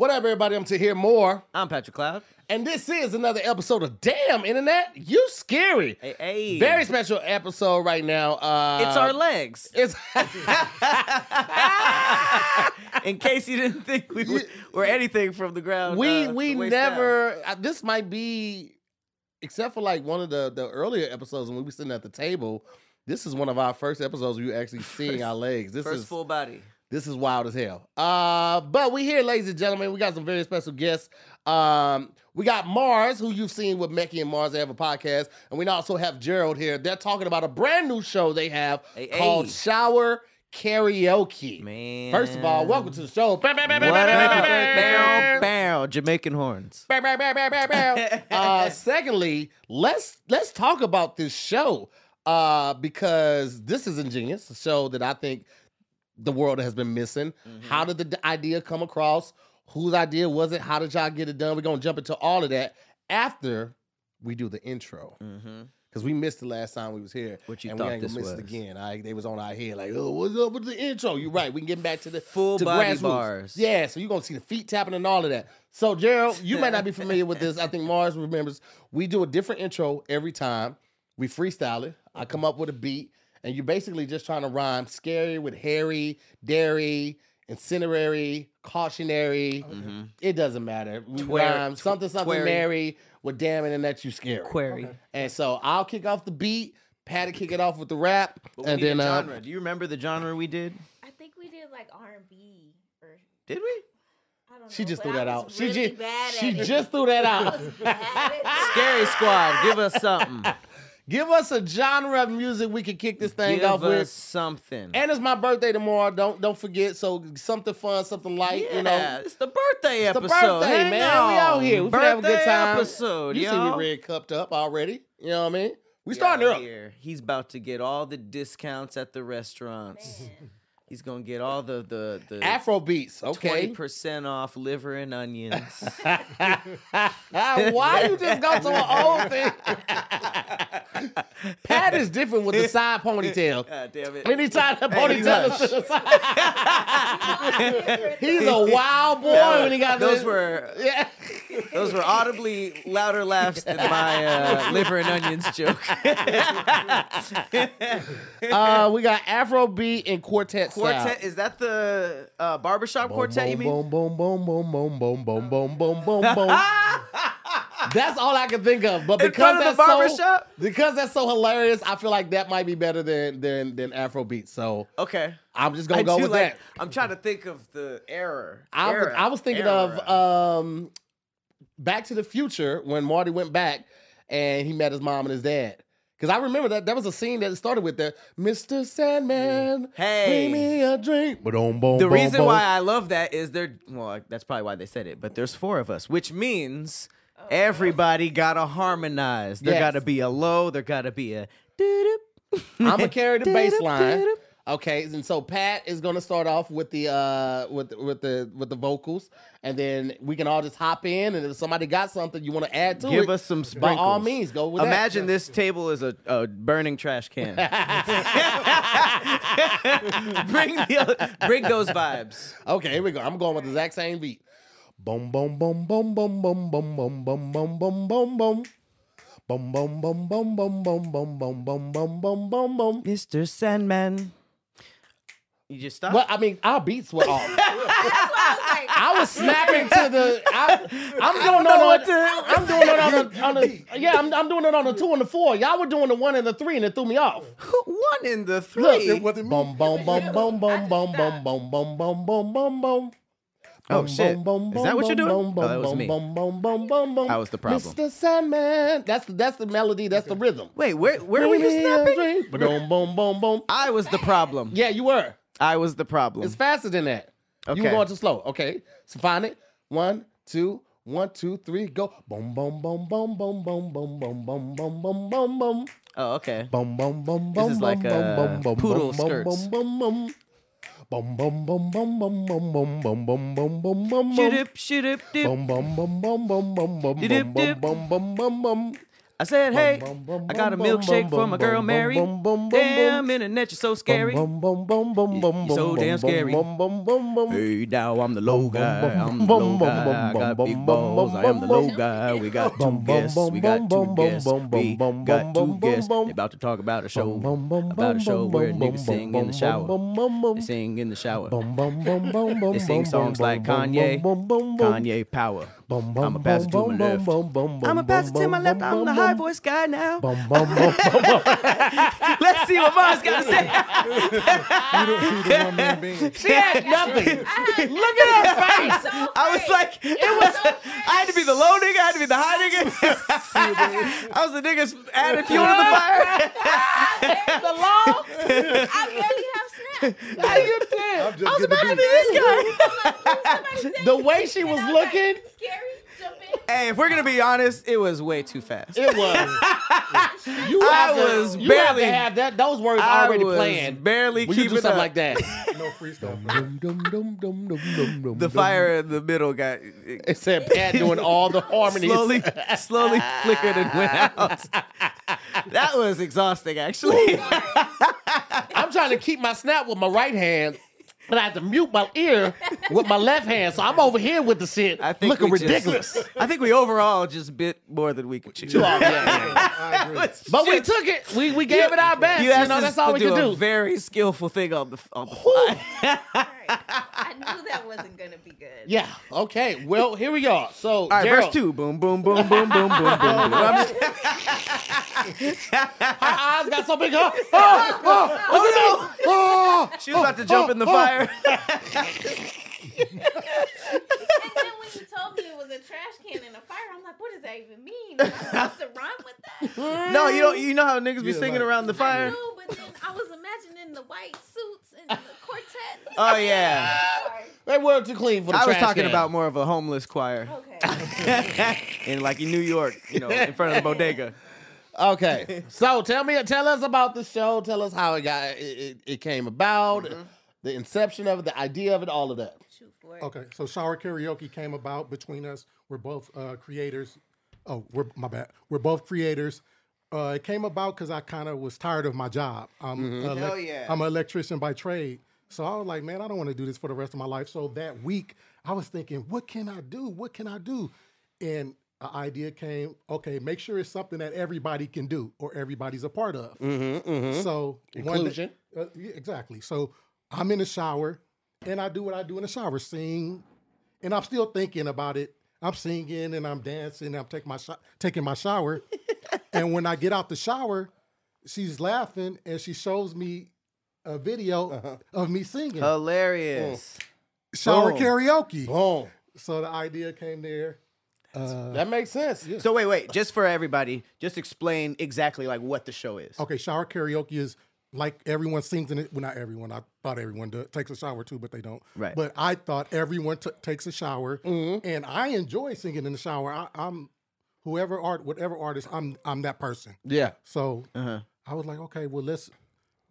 What up, everybody? I'm Tahir Moore. I'm Patrick Cloud. And this is another episode of Damn Internet, You Scary. Hey, hey. Very special episode right now. Uh, It's our legs. It's In case you didn't think we were, were anything from the ground. we uh, we the waist down. never. Uh, this might be, except for like one of the the earlier episodes when we were sitting at the table. This is one of our first episodes where you actually seeing First- our legs. This First is full body. This is wild as hell. Uh, but we here, ladies and gentlemen. We got some very special guests. Um, we got Mars, who you've seen with Mecky and Mars. They have a podcast, and we also have Gerald here. They're talking about a brand new show they have Hey, called hey. Shower Karaoke. Man. First of all, welcome to the show. What up? Bow, bow, Jamaican horns. uh, secondly, let's let's talk about this show uh, because this is ingenious. A show that I think the world has been missing. Mm-hmm. How did the idea come across? Whose idea was it? How did y'all get it done? We're gonna jump into all of that after we do the intro Mm-hmm. because we missed the last time we was here. What you and thought we ain't gonna miss was. it again. Right, they was on our head like, oh, what's up with the intro? You're right. We can get back to the Full to body grassroots. bars. Yeah, so you're gonna see the feet tapping and all of that. So Gerald, you might not be familiar with this. I think Mars remembers. We do a different intro every time. We freestyle it. I come up with a beat, and you're basically just trying to rhyme scary with hairy, dairy, incinerary, cautionary. Mm-hmm. It doesn't matter. We Twer- rhyme something something twerry. Mary with damn it and that you scary. Query. And so I'll kick off the beat. Patty kick it off with the rap, But we and need then a uh, genre. Do you remember the genre we did? I think we did like R and B or Did we? I know. she just threw that was out. She just she it. just threw that out. was bad at it. Scary Squad, give us something. Give us a genre of music we can kick this thing give off us with. something. And it's my birthday tomorrow. Don't don't forget. So something fun, something light. yeah, You know, it's the birthday it's the episode. birthday, Hang man. We out on. here. We finna birthday have a good time. episode, you see, y'all. we red cupped up already. You know what I mean? We We starting out early. He's about to get all the discounts at the restaurants. Man. He's gonna get all the the the Afro beats. Okay, twenty percent off liver and onions. Why you just go to an old thing? Pat is different with the side ponytail. God damn it! Anytime the ponytail is to the side. He's a wild boy No, when he got those this- were Yeah. those were audibly louder laughs than my uh, liver and onions joke. Uh, we got Afro beat and quartet style. quartet is that the uh, barbershop quartet? You mean? Boom, boom, boom, boom, boom, boom, boom, boom, boom, boom, boom. That's all I can think of. But because of the that's so barbershop? because that's so hilarious, I feel like that might be better than than than Afro beat. So Okay. I'm just gonna I go with like- that. I'm trying to think of the error. I, was- Era. I was thinking Era. of um, Back to the Future when Marty went back and he met his mom and his dad. Because I remember that that was a scene that started with the Mr. Sandman, mm. Hey. bring me a drink. Ba-dum, boom, The boom, reason boom. why I love that is there. Well, that's probably why they said it. But there's four of us, which means everybody gotta harmonize. There Yes. gotta be a low. There gotta be a. I'm gonna carry the bass line. Doo-doo. Okay, and so Pat is gonna start off with the uh with with the with the vocals, and then we can all just hop in, and if somebody got something you want to add to it, Give us some sprinkles. by all means, go with it. Imagine that. this table is a, a burning trash can. bring the, bring those vibes. Okay, here we go. I'm going with the exact same beat. Boom, boom, boom, boom, boom, boom, boom, boom, boom, boom, boom, boom, boom. Boom, boom, boom, boom, boom, boom, boom, boom, boom, boom, boom, boom, boom. Mr. Sandman. You just stop. Well, I mean, our beats were off. That's why I was like, I was snapping to the. I, I'm doing it what on. to- I'm doing it on the, on the. Yeah, I'm, I'm doing it on the two and the four. Y'all were doing the one and the three, and it threw me off. One in the three. Look, it wasn't boom, boom, boom, boom, boom, boom, boom, boom, boom, boom, boom, boom, boom. Oh, shit. Is that what you're doing? Oh, that was me. Boom, boom, boom, boom, boom. That was the problem. Mr. Sandman. That's the that's the melody. That's the rhythm. Wait, where where were you snapping? Boom, boom, boom, boom. I was the problem. Yeah, you were. I was the problem. It's faster than that. You were going too slow. Okay, so find it. One, two, one, two, three, go. Boom, boom, boom, boom, boom, boom, boom, boom, boom, boom, boom, boom, boom. Oh, okay. Boom, boom, boom, This boom, is like, boom, uh, boom, boom, poodle boom, skirts. Boom, boom, boom. Boom, boom, boom, boom, boom, boom, boom, boom, boom, boom, boom, boom, Shoot boom. up, shoot up, dip. Boom, boom, boom, boom, boom, boom, boom, boom, boom, boom, boom, boom. I said, hey, I got a milkshake for my girl Mary. Damn, internet, you're so scary. You're so damn scary. Hey, now I'm the low guy. I'm the low guy. I got big balls. I am the low guy. We got two guests. We got two guests. We got two guests. They about to talk about a show. About a show where niggas sing in the shower. They sing in the shower. They sing songs like Kanye. Kanye Power. Bum, bum, I'm a pastor to my bum, left. bum, bum, I'm a bum, pastor to my left. I'm the high voice guy now. Bum, bum, bum, bum, bum. Let's see what Mars got to say. You the, you the one man band. She had nothing. Look at her face. So I was like, it was. I had to be the low nigga. I had to be the high nigga. I was the niggas adding fuel to the fire. The law. I barely have snaps. How you did? I'm just I was getting about to be this guy. The way she was I looking, Scary. Hey, if we're gonna be honest, it was way too fast. it was. You I have to- was you have to barely- have that. Those words I already was playing. barely When you do keeping something up. like that. No freestyle. Dum, dum, dum, dum, dum, dum, dum, The fire in the middle got It said Pat doing all the harmonies. slowly, slowly flickered and went out. That was exhausting, actually. I'm trying to keep my snap with my right hand, but I have to mute my ear with my left hand. So I'm over here with the shit I think looking we just- ridiculous. I think we overall just bit more than we could chew. You yeah, yeah. Agree. But we took it. We we gave it our best. You, asked know, that's all to we could a do. very skillful thing on the on the fly. I knew that wasn't gonna be good. Yeah. Okay. Well, here we are. So, All right, Gerald, verse two. Boom, boom, boom, boom, boom, boom, boom. boom. Her eyes got so big. Oh, oh, oh, oh, no. Oh, She was about to jump in the fire. And then when you told me it was a trash can and a fire, I'm like, what does that even mean? Am I supposed to rhyme with that? No, you don't. You know how niggas be Yeah, singing like- around the I fire. knew, but then I was imagining the white suits and the quartet. Oh yeah. Sorry. They were too clean for the I was trash talking can. about more of a homeless choir Okay. in like in New York, you know, in front of the bodega. Okay. So tell me, tell us about the show. Tell us how it got, it, it, it came about, Mm-hmm. the inception of it, the idea of it, all of that. Shoot for it. Okay, so shower karaoke came about between us. We're both uh, creators. Oh, we're my bad. We're both creators. Uh, it came about because I kind of was tired of my job. I'm, elec- Hell yeah. I'm an electrician by trade. So I was like, man, I don't want to do this for the rest of my life. So that week, I was thinking, what can I do? What can I do? And an idea came. Okay, make sure it's something that everybody can do or everybody's a part of. Mm-hmm, So one day- Inclusion. uh, yeah, exactly. So I'm in the shower and I do what I do in the shower, sing, and I'm still thinking about it. I'm singing and I'm dancing. I'm taking my sho- taking my shower, and when I get out the shower, she's laughing and she shows me a video Uh-huh. of me singing Hilarious. shower Boom. karaoke. Boom. So the idea came there. Uh, That makes sense. So wait, wait, just for everybody, just explain exactly like what the show is. Okay, shower karaoke is like everyone sings in it. Well, not everyone. I thought everyone does, takes a shower too, but they don't. Right. But I thought everyone t- takes a shower, and I enjoy singing in the shower. I, I'm whoever art, whatever artist, I'm I'm that person. Yeah. So Uh-huh. I was like, okay, well, let's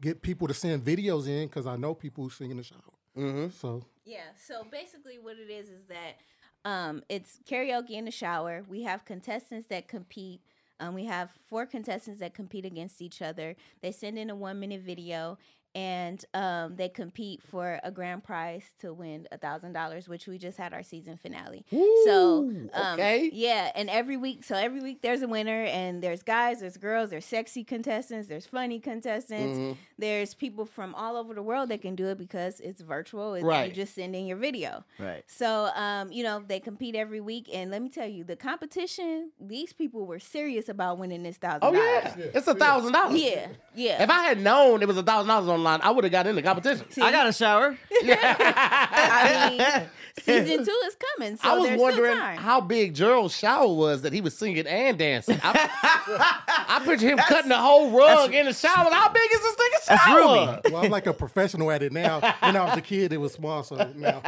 get people to send videos in because I know people who sing in the shower. Mm-hmm. So Yeah. So basically, what it is is that um, it's karaoke in the shower. We have contestants that compete. Um, we have four contestants that compete against each other. They send in a one minute video and um, they compete for a grand prize to win a thousand dollars, which we just had our season finale. so um, okay. yeah, and every week, so every week there's a winner, and there's guys, there's girls, there's sexy contestants, there's funny contestants, Mhm. there's people from all over the world that can do it because it's virtual. It's, Right. You just send in your video. Right. So, um, you know, they compete every week, and let me tell you, the competition. These people were serious about winning this thousand. Oh yeah, it's a thousand dollars. yeah, yeah. If I had known it was a thousand dollars on online, I would have got in the competition. I got a shower. I mean, season two is coming, so I was wondering still time. how big Gerald's shower was that he was singing and dancing. I, I picture him cutting the whole rug in the shower. How big is this nigga That's shower? Well, I'm like a professional at it now. When I was a kid, it was small, so now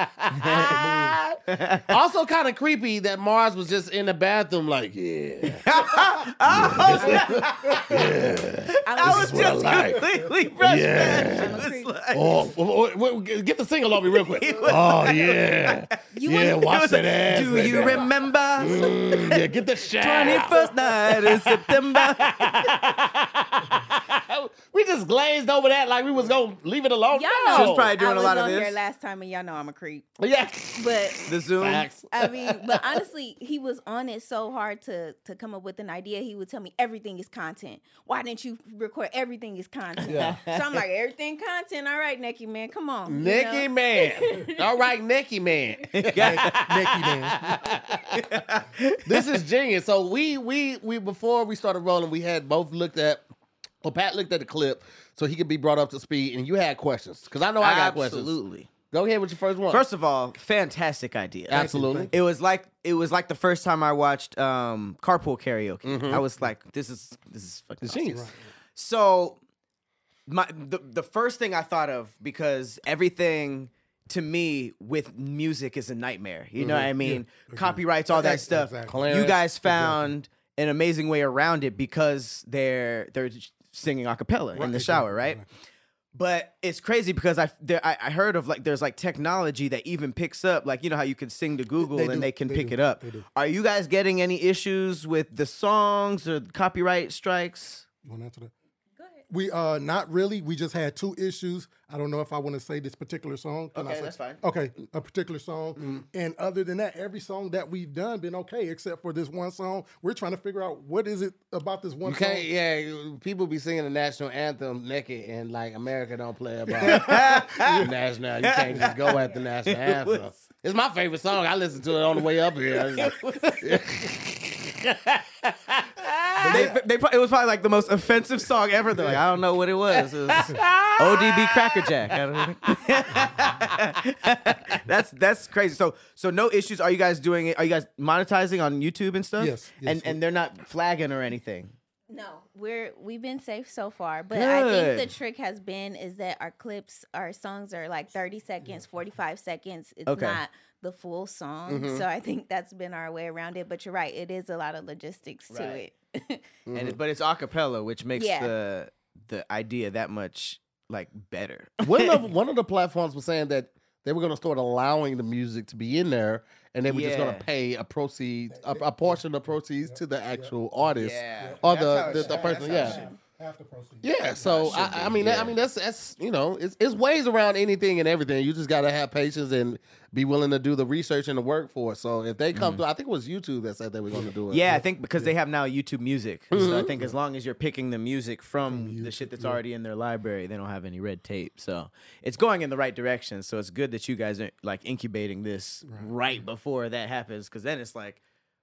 also, kind of creepy that Mars was just in the bathroom, like, yeah. Oh, yeah, I was what I just like. completely fresh. Yeah. I'm. Oh, oh, oh, oh, get the single on me real quick. Oh yeah, You yeah. wanna- Watch that ass. Do baby. you remember? Mm, yeah, get the shower. 21st night in September. we just glazed over that like we was gonna leave it alone. Y'all know She was probably doing I a was lot of on this. here last time, and y'all know I'm a creep. yeah. But The Zoom. Facts. I mean, but honestly, he was on it so hard to to come up with an idea. He would tell me everything is content. Why didn't you record everything is content? Yeah. So I'm like, everything content. All right, Nicky man, come on. you Nicky know? man. All right, Nicky man. Nicky man. this is genius. So we we we before we started rolling, we had both looked at. Well, Pat looked at the clip so he could be brought up to speed, and you had questions because I know I got questions. Absolutely. Go ahead with your first one. First of all, fantastic idea. absolutely. It was like it was like the first time I watched um, Carpool Karaoke. I was like, this is this is fucking It's awesome. genius. So my the the first thing I thought of because everything to me with music is a nightmare. You know what I mean? Copyrights, all that stuff. exactly. You guys found an amazing way around it because they're they're singing a cappella in the shower, right? But it's crazy because I, there, I I heard of like there's like technology that even picks up like you know how you can sing to Google They and do. they can They pick do. it up. Are you guys getting any issues with the songs or copyright strikes? You want to answer that? Go ahead. We uh not really. We just had two issues. I don't know if I want to say this particular song. Can I Okay, say- that's fine. Okay, a particular song. And other than that, every song that we've done been okay, except for this one song. We're trying to figure out what is it about this one You song. can't, yeah. People be singing the national anthem naked, and like America don't play about the national. You can't just go at the national anthem. It's my favorite song. I listened to it on the way up here. they, they, pro- it was probably like the most offensive song ever. They're like, I don't know what it was. It was ODB Crackerjack. I that's that's crazy. So so no issues. Are you guys doing it? Are you guys monetizing on YouTube and stuff? Yes, yes, and and they're not flagging or anything. No, we're we've been safe so far, but I think the trick has been is that our clips, our songs are like thirty seconds, forty five seconds. It's Okay. not the full song, mm-hmm. so I think that's been our way around it. But you're right, it is a lot of logistics to Right. it. And but it's acapella, which makes Yeah. the the idea that much like better. one of the, one of the platforms was saying that they were going to start allowing the music to be in there, and they were just going to pay a proceed a, a portion of proceeds to the actual artist Yeah. or That's the the, the person. Yeah. Should Half the proceeds. Yeah, so I, I mean, yeah. I mean, that's that's you know, it's it's ways around anything and everything. You just gotta have patience and be willing to do the research and the work for it. So if they come mm-hmm. through, I think it was YouTube that said they were going to do it. Yeah, I think because they have now YouTube Music. So I mm-hmm. think as long as you're picking the music from the shit that's already in their library, they don't have any red tape. So it's going in the right direction. So it's good that you guys are like incubating this right, before that happens, because then it's like.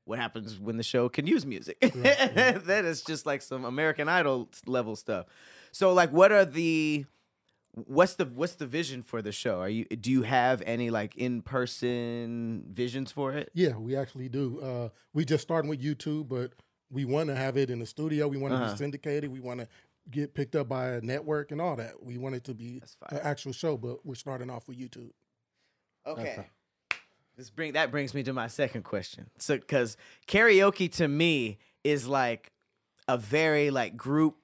What happens when the show can use music? then it's just like some American Idol level stuff. So like, what are the what's the what's the vision for the show? Are you do you have any like in person visions for it? Yeah, we actually do. Uh, we just starting with YouTube, but we want to have it in the studio. We want to Uh-huh. be syndicated. We want to get picked up by a network and all that. We want it to be an actual show, but we're starting off with YouTube. Okay. This bring that brings me to my second question. So cuz karaoke to me is like a very like group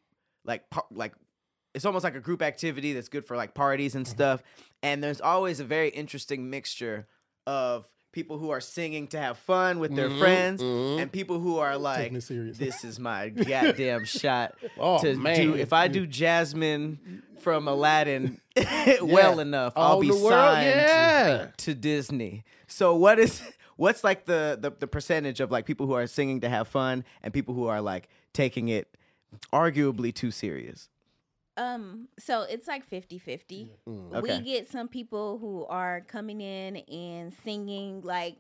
like like it's almost like a group activity that's good for like parties and mm-hmm. stuff. And there's always a very interesting mixture of people who are singing to have fun with their mm-hmm, friends mm-hmm. and people who are like it this is my goddamn shot Oh, to man. do if I do Jasmine from Aladdin well Yeah. enough, All I'll be the signed yeah. to Disney. So what is what's like the, the the percentage of like people who are singing to have fun and people who are like taking it arguably too serious? Um, so it's like 50-50. Okay. We get some people who are coming in and singing like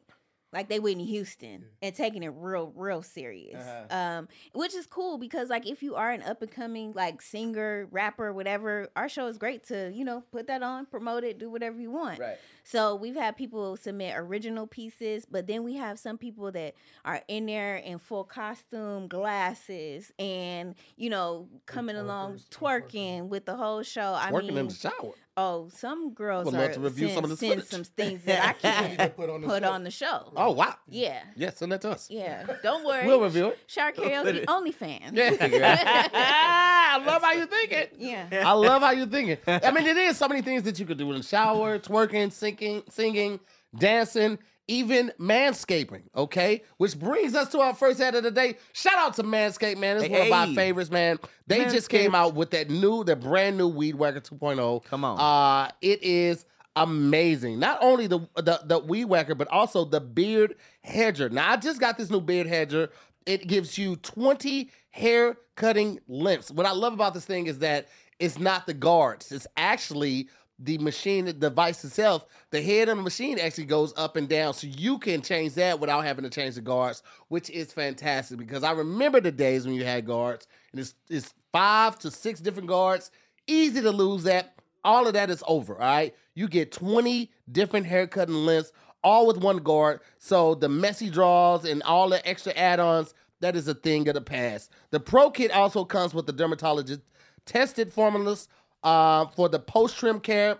like they Whitney Houston and taking it real, real serious. Uh-huh. Um, which is cool because like if you are an up and coming like singer, rapper, whatever, our show is great to you know put that on, promote it, do whatever you want. Right. So we've had people submit original pieces, but then we have some people that are in there in full costume, glasses, and you know coming along twerking with the whole show. I mean, in the shower. Oh, some girls would are love to review send, some of this send footage. some things that I can't put on the put show. on the show. Oh wow. Yeah, Yeah, send that to us. yeah. Don't worry. We'll review it. Shower karaoke OnlyFans. Yeah. I love how you thinking. Yeah. I love how you're thinking. I mean, it is so many things that you could do in the shower, twerking, singing, singing, dancing, even manscaping. Okay, which brings us to our first ad of the day. Shout out to Manscaped, man. It's one of my Hey. favorites, man. They just came out with that new, the brand new Weed Whacker 2.0. Come on. uh, it is amazing. Not only the the the Weed Whacker, but also the Beard Hedger. Now, I just got this new Beard Hedger. It gives you 20 hair cutting lengths. What I love about this thing is that it's not the guards. It's actually the machine, the device itself. The head of the machine actually goes up and down, so you can change that without having to change the guards, which is fantastic. Because I remember the days when you had guards, and it's it's five to six different guards. Easy to lose that. All of that is over. All right, you get 20 different hair cutting lengths, all with one guard. So the messy draws and all the extra add-ons, that is a thing of the past. The Pro Kit also comes with the dermatologist tested formulas uh, for the post trim care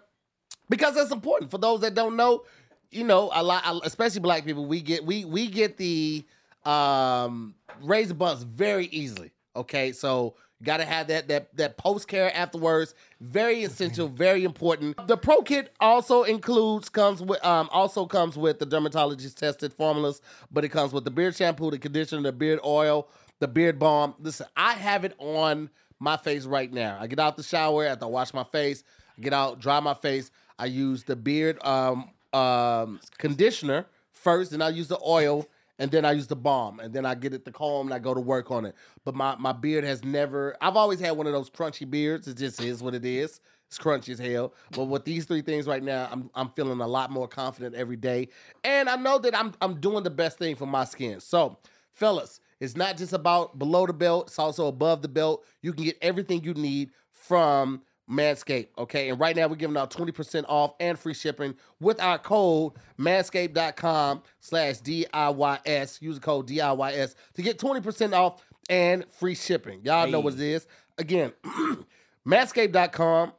because that's important for those that don't know. You know, a lot, especially black people, we get we we get the um, razor bumps very easily. Okay, so you got to have that that that post care afterwards. Very essential, very important. The Pro Kit also includes comes with um also comes with the dermatologist tested formulas, but it comes with the beard shampoo, the conditioner, the beard oil, the beard balm. Listen, I have it on my face right now. I get out the shower after I wash my face. I get out, dry my face. I use the beard um um conditioner first, then I use the oil, and then I use the balm, and then I get it the comb and I go to work on it. But my my beard has never. I've always had one of those crunchy beards. It just is what it is. It's crunchy as hell. But with these three things right now, I'm I'm feeling a lot more confident every day, and I know that I'm I'm doing the best thing for my skin. So, fellas, it's not just about below the belt; it's also above the belt. You can get everything you need from Manscaped, okay? And right now we're giving out 20% off and free shipping with our code manscaped.com slash DIYS. Use the code DIYS to get 20% off and free shipping. Y'all know what it is. Again, manscaped.com.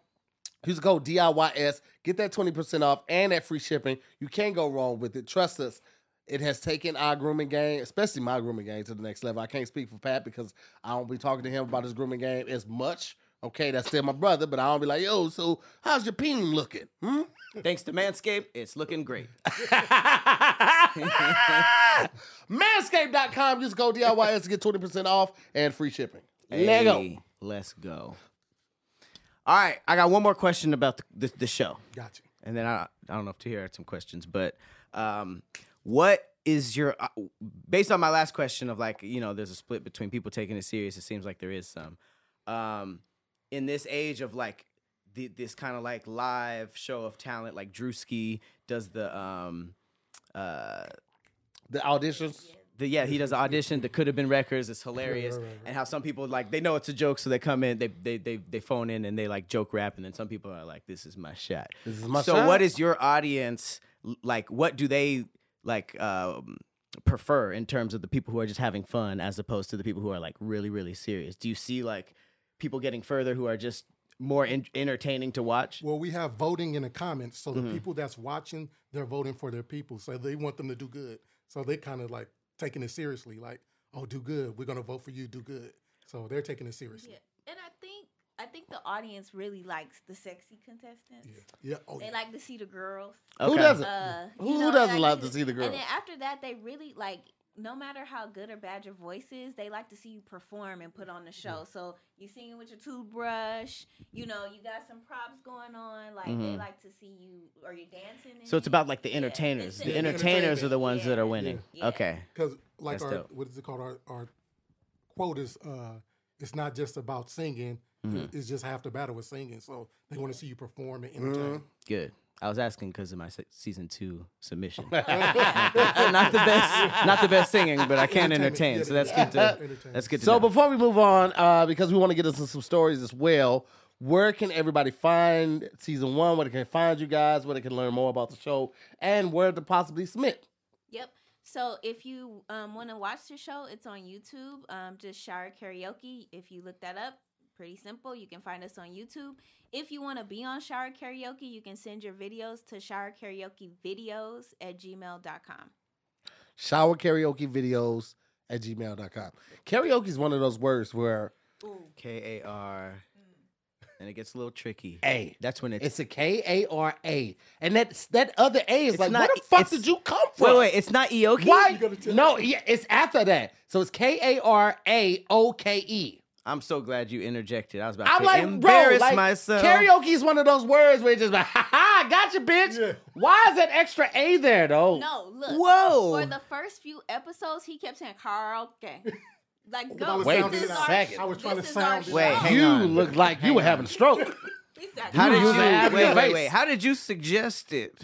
Use the code DIYS. Get that 20% off and that free shipping. You can't go wrong with it. Trust us. It has taken our grooming game, especially my grooming game, to the next level. I can't speak for Pat because I don't be talking to him about his grooming game as much. Okay, that's still my brother, but I don't be like, yo, so how's your peen looking? Hmm? Thanks to Manscaped, it's looking great. Manscaped.com. Just go DIYS to get 20% off and free shipping. Lego. Hey, Let's go. All right, I got one more question about the, the, the show. Got you. and then I, I don't know if Tahir had some questions, but um, what is your uh, based on my last question of like you know there's a split between people taking it serious. It seems like there is some um, in this age of like the, this kind of like live show of talent, like Drewski does the um uh The auditions. the yeah he does the audition that could have been records it's hilarious and how some people like they know it's a joke so they come in they they they, they phone in and they like joke rap and then some people are like this is my shot This is my so shot. what is your audience like what do they like um prefer in terms of the people who are just having fun as opposed to the people who are like really really serious do you see like people getting further who are just more en- entertaining to watch Well, we have voting in the comments, so the Mm-hmm. people that's watching, they're voting for their people, so they want them to do good. So they kind of like taking it seriously, like, oh, do good. We're gonna vote for you. Do good. So they're taking it seriously. Yeah. And I think the audience really likes the sexy contestants. Yeah. yeah. Oh, They yeah. like to see the girls. Who doesn't? Uh, Who you know, doesn't like to see the girls? And then after that, they really like. No matter how good or bad your voice is, they like to see you perform and put on the show. So you singing with your toothbrush, you know, you got some props going on. Like they like to see you, or you're dancing. Mm-hmm. so it's about like the entertainers it's the the entertainers are the ones that are winning Yeah. okay Because like That's our dope. what is it called? Our our quote is uh it's not just about singing. Mm-hmm. It's just half the battle with singing. So they want to see you perform and entertain. Good. I was asking because of my se- season two submission. not the best, not the best singing, but I can entertain. So that's good to that's good to So know. before we move on, uh, because we want to get into some stories as well, where can everybody find season one? Where they can find you guys? Where they can learn more about the show, and where to possibly submit? Yep. So if you um, want to watch the show, it's on YouTube. Um, just Shower Karaoke. If you look that up, pretty simple. You can find us on YouTube. If you want to be on Shower Karaoke, you can send your videos to Shower Karaoke Videos at gmail.com. Shower karaoke videos at gmail.com. Karaoke is one of those words where K A R, hmm. and it gets a little tricky. A. That's when it's. It's a K A R A, and that that other A is It's like, not- where the fuck it's- did you come from? wait, wait, it's not Ioki. Why? gonna tell No, yeah, it's after that. So it's K A R A O K E. I'm so glad you interjected. I was about I'm to like, embarrass bro, like, myself. karaoke is one of those words where it's just like, ha ha, gotcha, bitch. Yeah. Why is that extra A there though? No, look. Whoa. For the first few episodes, he kept saying karaoke. Like, But go. Was Wait sounding a it out. second. I was trying to This is sound Wait, hang you on. look like you were on. having a stroke. How did You you? used to have Wait, wait, wait. How did you suggest it?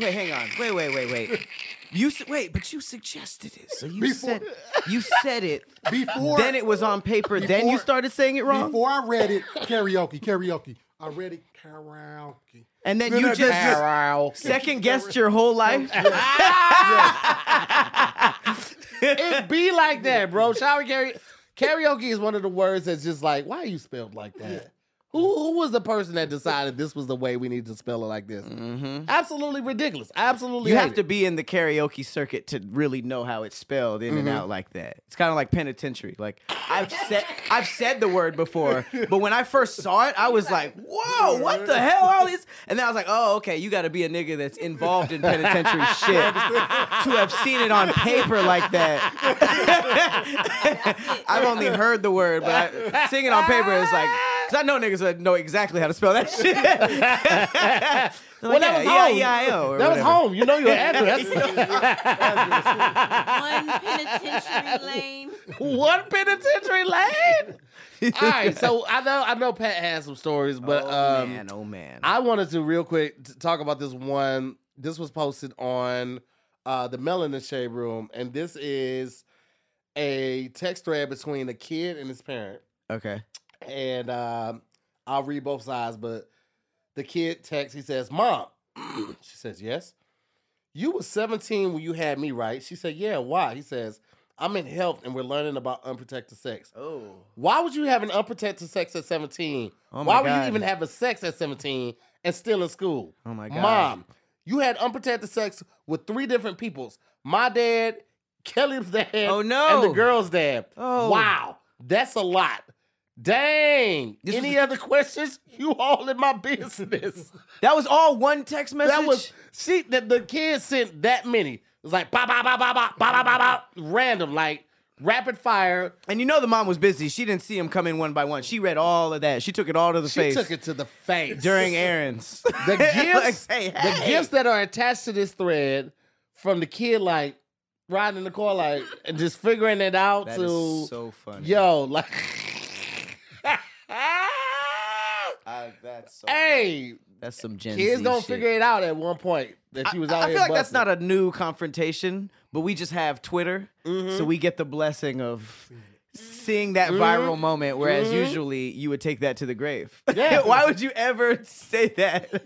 wait, hang on. Wait, wait, wait, wait. You su- wait, but you suggested it. So you Before- said you said it. Before then it was on paper. then you Before- started saying it wrong. Before I read it, karaoke, karaoke. I read it karaoke. and then you just second guessed your whole life. it be like that, bro. Shower karaoke. Karaoke is one of the words that's just like, why are you spelled like that? Who, who was the person that decided this was the way we need to spell it like this? Mm-hmm. Absolutely ridiculous. Absolutely. You have to be in the karaoke circuit to really know how it's spelled in and mm-hmm. out like that. It's kind of like penitentiary. Like I've said, I've said the word before, but when I first saw it, I was like, "Whoa, what the hell? All these?" And then I was like, "Oh, okay, you got to be a nigga that's involved in penitentiary shit to have seen it on paper like that." I've only heard the word, but I, seeing it on paper is like, because I know niggas that know exactly how to spell that shit. They're Well, like, that was yeah, home. E-I-E-I-O or that was home. You know your address. one penitentiary lane. One penitentiary lane. All right, so I know I know Pat has some stories, but oh um, man, oh man. I wanted to real quick t- talk about this one. This was posted on uh, the Melanin Shade Room, and this is a text thread between a kid and his parent. okay. And um, I'll read both sides, but the kid texts. He says, "Mom," she says, "Yes." You were 17 when you had me, right? She said, "Yeah." Why? He says, "I'm in health, and we're learning about unprotected sex." Oh. Why would you have an unprotected sex at 17? Oh my Why would God. you even have a sex at 17 and still in school? Oh my God. Mom, you had unprotected sex with three different peoples. My dad, Kelly's dad, Oh, no, and the girl's dad. Oh. Wow. That's a lot. Dang. This Any was- other questions? You all in my business. That was all one text message. that was she the, the kid sent that many. It was like ba ba ba ba ba ba ba ba random, like rapid fire. and you know the mom was busy. She didn't see him come in one by one. She read all of that. She took it all to the She face took it to the face. during errands. the gifts, Like, hey, the gifts that are attached to this thread from the kid, like riding in the car, like and just figuring it out That to is so funny. yo, like, That's so hey, that's some Gen kids Z gonna shit. figure it out at one point that she was out I here. feel like that's not a new confrontation, but we just have Twitter, Mm-hmm. so we get the blessing of seeing that viral moment. Whereas usually you would take that to the grave. Mm-hmm. Yeah. Why would you ever say that?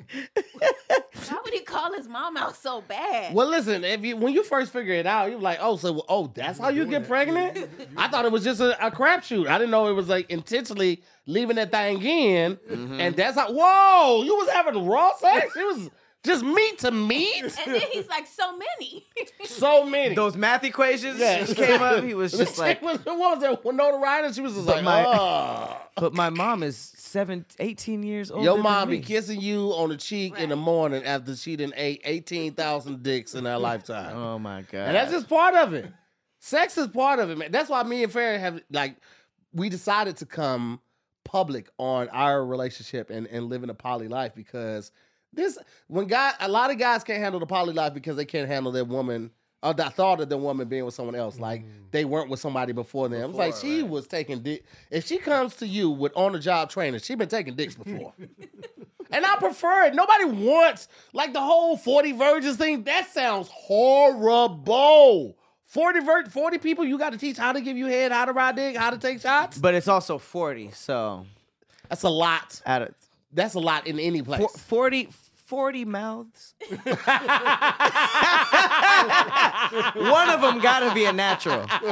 Why would he call his mom out so bad? Well, listen, if you when you first figure it out, you're like, oh, so oh, that's how you get pregnant. I thought it was just a, a crapshoot. I didn't know it was like intentionally leaving that thing in, Mm-hmm. and that's how. Whoa, you was having raw sex. It was just meat to meat. and then he's like, so many. So many. Those math equations Yeah. came up. He was just chick like, was, what was that? Winona Ryder. She was just But like, my- oh. but my mom is seven, 18 years old. Your mom be kissing you on the cheek in the morning after she done ate 18,000 dicks in her lifetime. Oh my god. And that's just part of it. Sex is part of it, man. That's why me and Farron have like we decided to come public on our relationship and, and living a poly life because this when guy a lot of guys can't handle the poly life because they can't handle their woman Or the thought of the woman being with someone else, like Mm. they weren't with somebody before them. It's like she right. was taking dick. If she comes to you with on the job training, she's been taking dicks before. and I prefer it. Nobody wants like the whole 40 virgins thing. That sounds horrible. 40 vir- 40 people you got to teach how to give you head, how to ride dick, how to take shots. But it's also 40, so That's a lot. out of That's a lot in any place. four- 40, 40 mouths. One of them got to be a natural.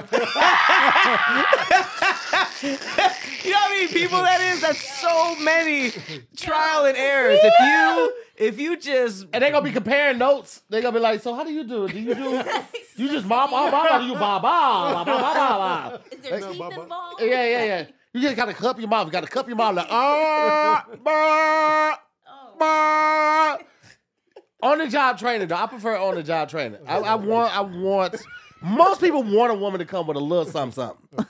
you know how many people that is? That's so many trial and errors. If you if you just And they're gonna be comparing notes. They're gonna be like, "So how do you do it? Do you do you just ba ba ba ba? Do you ba ba ba ba ba ba?" Is there teeth involved? Yeah, yeah, yeah. You just gotta cup your mouth. You gotta cup your mouth like ah ba Oh. ba. On the job training, though, I prefer on the job training. I, I want, I want. Most people want a woman to come with a little something, something.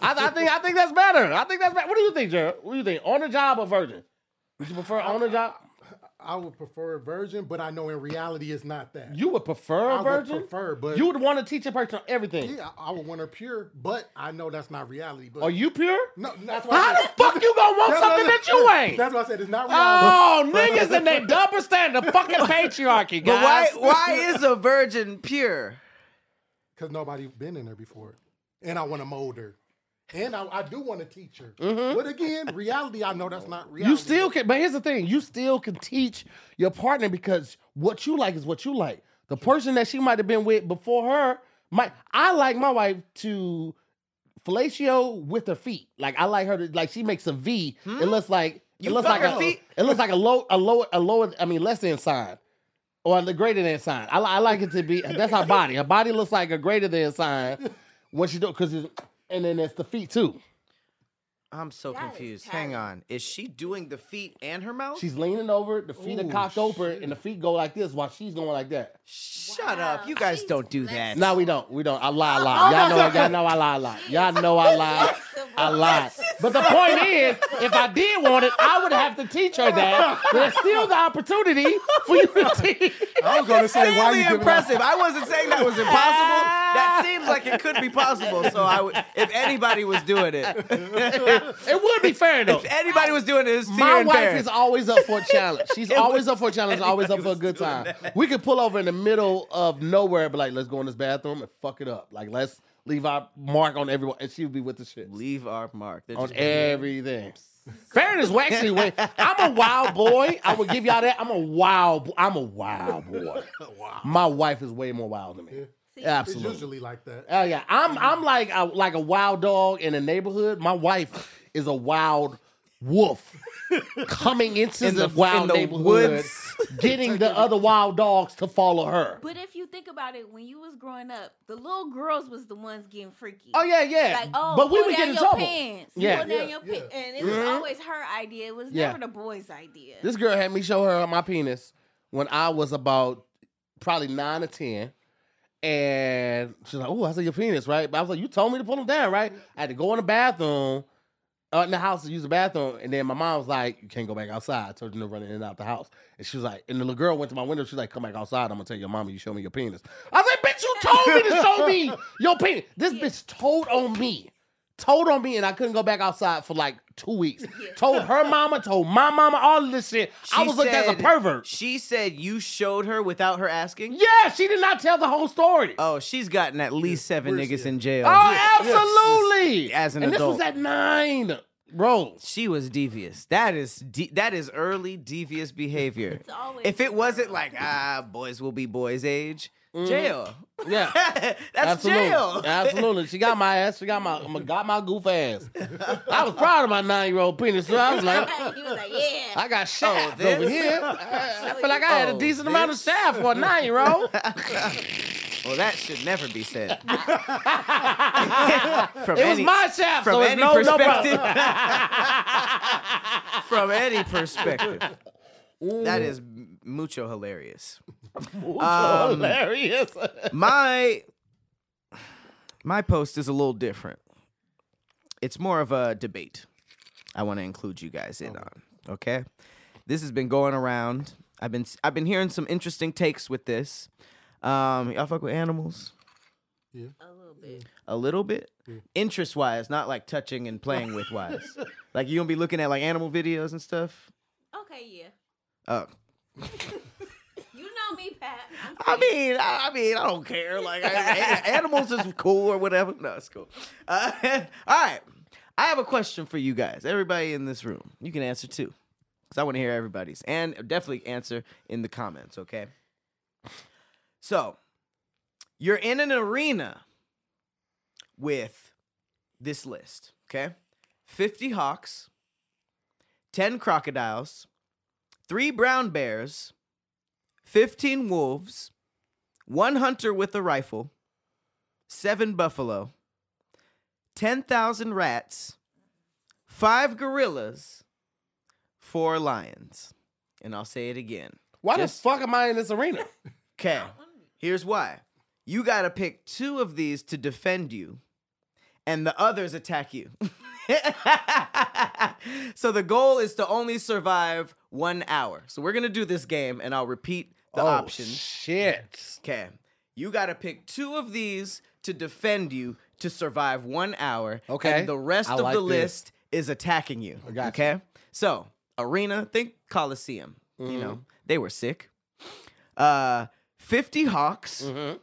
I, I think, I think that's better. I think that's better. What do you think, Jared? What do you think? On the job or virgin? Would you prefer on the job? I would prefer a virgin, but I know in reality it's not that. You would prefer a I virgin? would prefer, but You would want to teach a person everything. yeah, I would want her pure, but I know that's not reality. But Are you pure? No, that's why. I How said- the fuck you gonna want something that you ain't? That's why I said it's not reality. Oh, niggas and they double standard, fucking patriarchy, But why why is a virgin pure? Because nobody's been in there before, and I want to mold her, and I, I do want to teach her. Mm-hmm. But again, reality, I know that's not reality. You still can, but here's the thing: you still can teach your partner because what you like is what you like. The person that she might have been with before her might. I like my wife to fellatio with her feet. Like I like her to like she makes a V. It looks like it You looks like her a feet? it looks like a low a lower a lower I mean less than sign. Or the greater than sign. I, I like it to be that's her body. Her body looks like a greater than sign when she do because and then it's the feet too. I'm so That is confused. Hang on. Is she doing the feet and her mouth? She's leaning over, the feet are Ooh, cocked open, and the feet go like this while she's going like that. Shut Wow, up. You guys she's don't do that. No, we don't. We don't. I lie a lot. Y'all know, y'all know I lie a lot. Y'all know I lie a lot. But the point is, if I did want it, I would have to teach her that. There's still the opportunity for you to teach. I was gonna say why Really you giving impressive. I wasn't saying that was impossible. That seems like it could be possible. So I would, if anybody was doing it, It would be fair though. if anybody was doing it, it's My and wife fair. is always up for a challenge. She's always up for a challenge, always up for a good time. We could pull over in the middle of nowhere, but like, let's go in this bathroom and fuck it up. Like, let's leave our mark on everyone, and she would be with the shit. Leave our mark. They're on just- everything. Fairness, well, actually, wait, I'm a wild boy. I will give y'all that. I'm a wild. bo- I'm a wild boy. wow. My wife is way more wild than me. It's Absolutely. usually like that. Oh yeah, I'm I'm like a, like a wild dog in a neighborhood. My wife is a wild wolf coming into In the, the- wild in the neighborhood, woods. getting the other wild dogs to follow her. But if you think about it, when you was growing up, the little girls was the ones getting freaky. Oh yeah, yeah. Like, oh, but we pull would down get in trouble. Pants. Yeah. Pull down Yeah, your yeah. pants. And it was Mhm. always her idea. It was Yeah. never the boy's idea. This girl had me show her my penis when I was about probably nine or ten. And she's like, Oh, I saw your penis, right? But I was like, You told me to pull them down, right? I had to go in the bathroom, uh, in the house to use the bathroom. And then my mom was like, You can't go back outside. I told you to run in and out the house. And she was like, And the little girl went to my window. She's like, Come back outside. I'm going to tell your mama you show me your penis. I was like, Bitch, you told me to show me your penis. This bitch told on me. Told on me, and I couldn't go back outside for like two weeks. Told her mama, told my mama, all of this shit. I She was looked as a pervert. She said you showed her without her asking. Yeah, she did not tell the whole story. Oh, she's gotten at least seven Where's niggas she in jail. Oh, absolutely. As an and adult. this was at nine, bro. She was devious. That is de- that is early devious behavior. It's always If it wasn't like ah, boys will be boys age, Mm-hmm. jail. Yeah. That's Absolutely. jail. Absolutely. She got my ass. She got my got my goof ass. I was proud of my nine year old penis. So I was like, he was like, yeah. I got oh, shaft this? over here. I, I feel oh, like I had a Oh, decent amount of this? shaft for a nine year old. Well, that should never be said. from It was any, my shaft, from so any no, no perspective. problem. from any perspective. Mm. That is mucho hilarious. Um, hilarious. my my post is a little different. It's more of a debate. I want to include you guys in on. Okay, this has been going around. I've been I've been hearing some interesting takes with this. Um, y'all fuck with animals Yeah, A little bit. a little bit, interest wise, not like touching and playing with wise. like you gonna be looking at like animal videos and stuff. Okay, yeah. Oh, Me, Pat. I mean, I, I mean, I don't care. Like I, animals is cool or whatever. No, it's cool. Uh, all right, I have a question for you guys. Everybody in this room, you can answer too, because I want to hear everybody's, and definitely answer in the comments. Okay. So, you're in an arena with this list. Okay, fifty hawks, ten crocodiles, three brown bears. 15 wolves, one hunter with a rifle, seven buffalo, 10,000 rats, five gorillas, four lions. And I'll say it again. Why Just- the fuck am I in this arena? Okay, here's why. You got to pick two of these to defend you, and the others attack you. so the goal is to only survive one hour. So we're going to do this game, and I'll repeat the oh, options. Shit. Okay. You got to pick two of these to defend you to survive one hour. Okay. And the rest I of like the this. list is attacking you. I got okay. So, arena, think Coliseum. You Mm-hmm. know, they were sick. Uh, 50 hawks. Mm-hmm.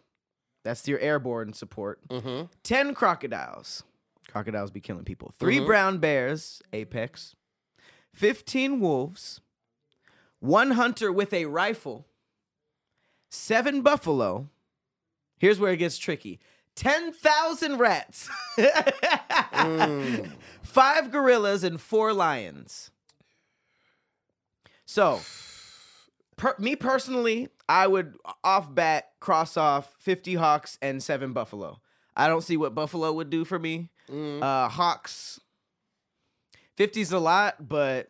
That's your airborne support. Mm-hmm. 10 crocodiles. Crocodiles be killing people. 3 Mhm. brown bears, apex. 15 wolves. One hunter with a rifle. 7 buffalo. Here's where it gets tricky. 10,000 rats. Mm. 5 gorillas and 4 lions. So, per, me personally, I would off bat cross off 50 hawks and 7 buffalo. I don't see what buffalo would do for me. Mm. Uh, hawks, 50's a lot, but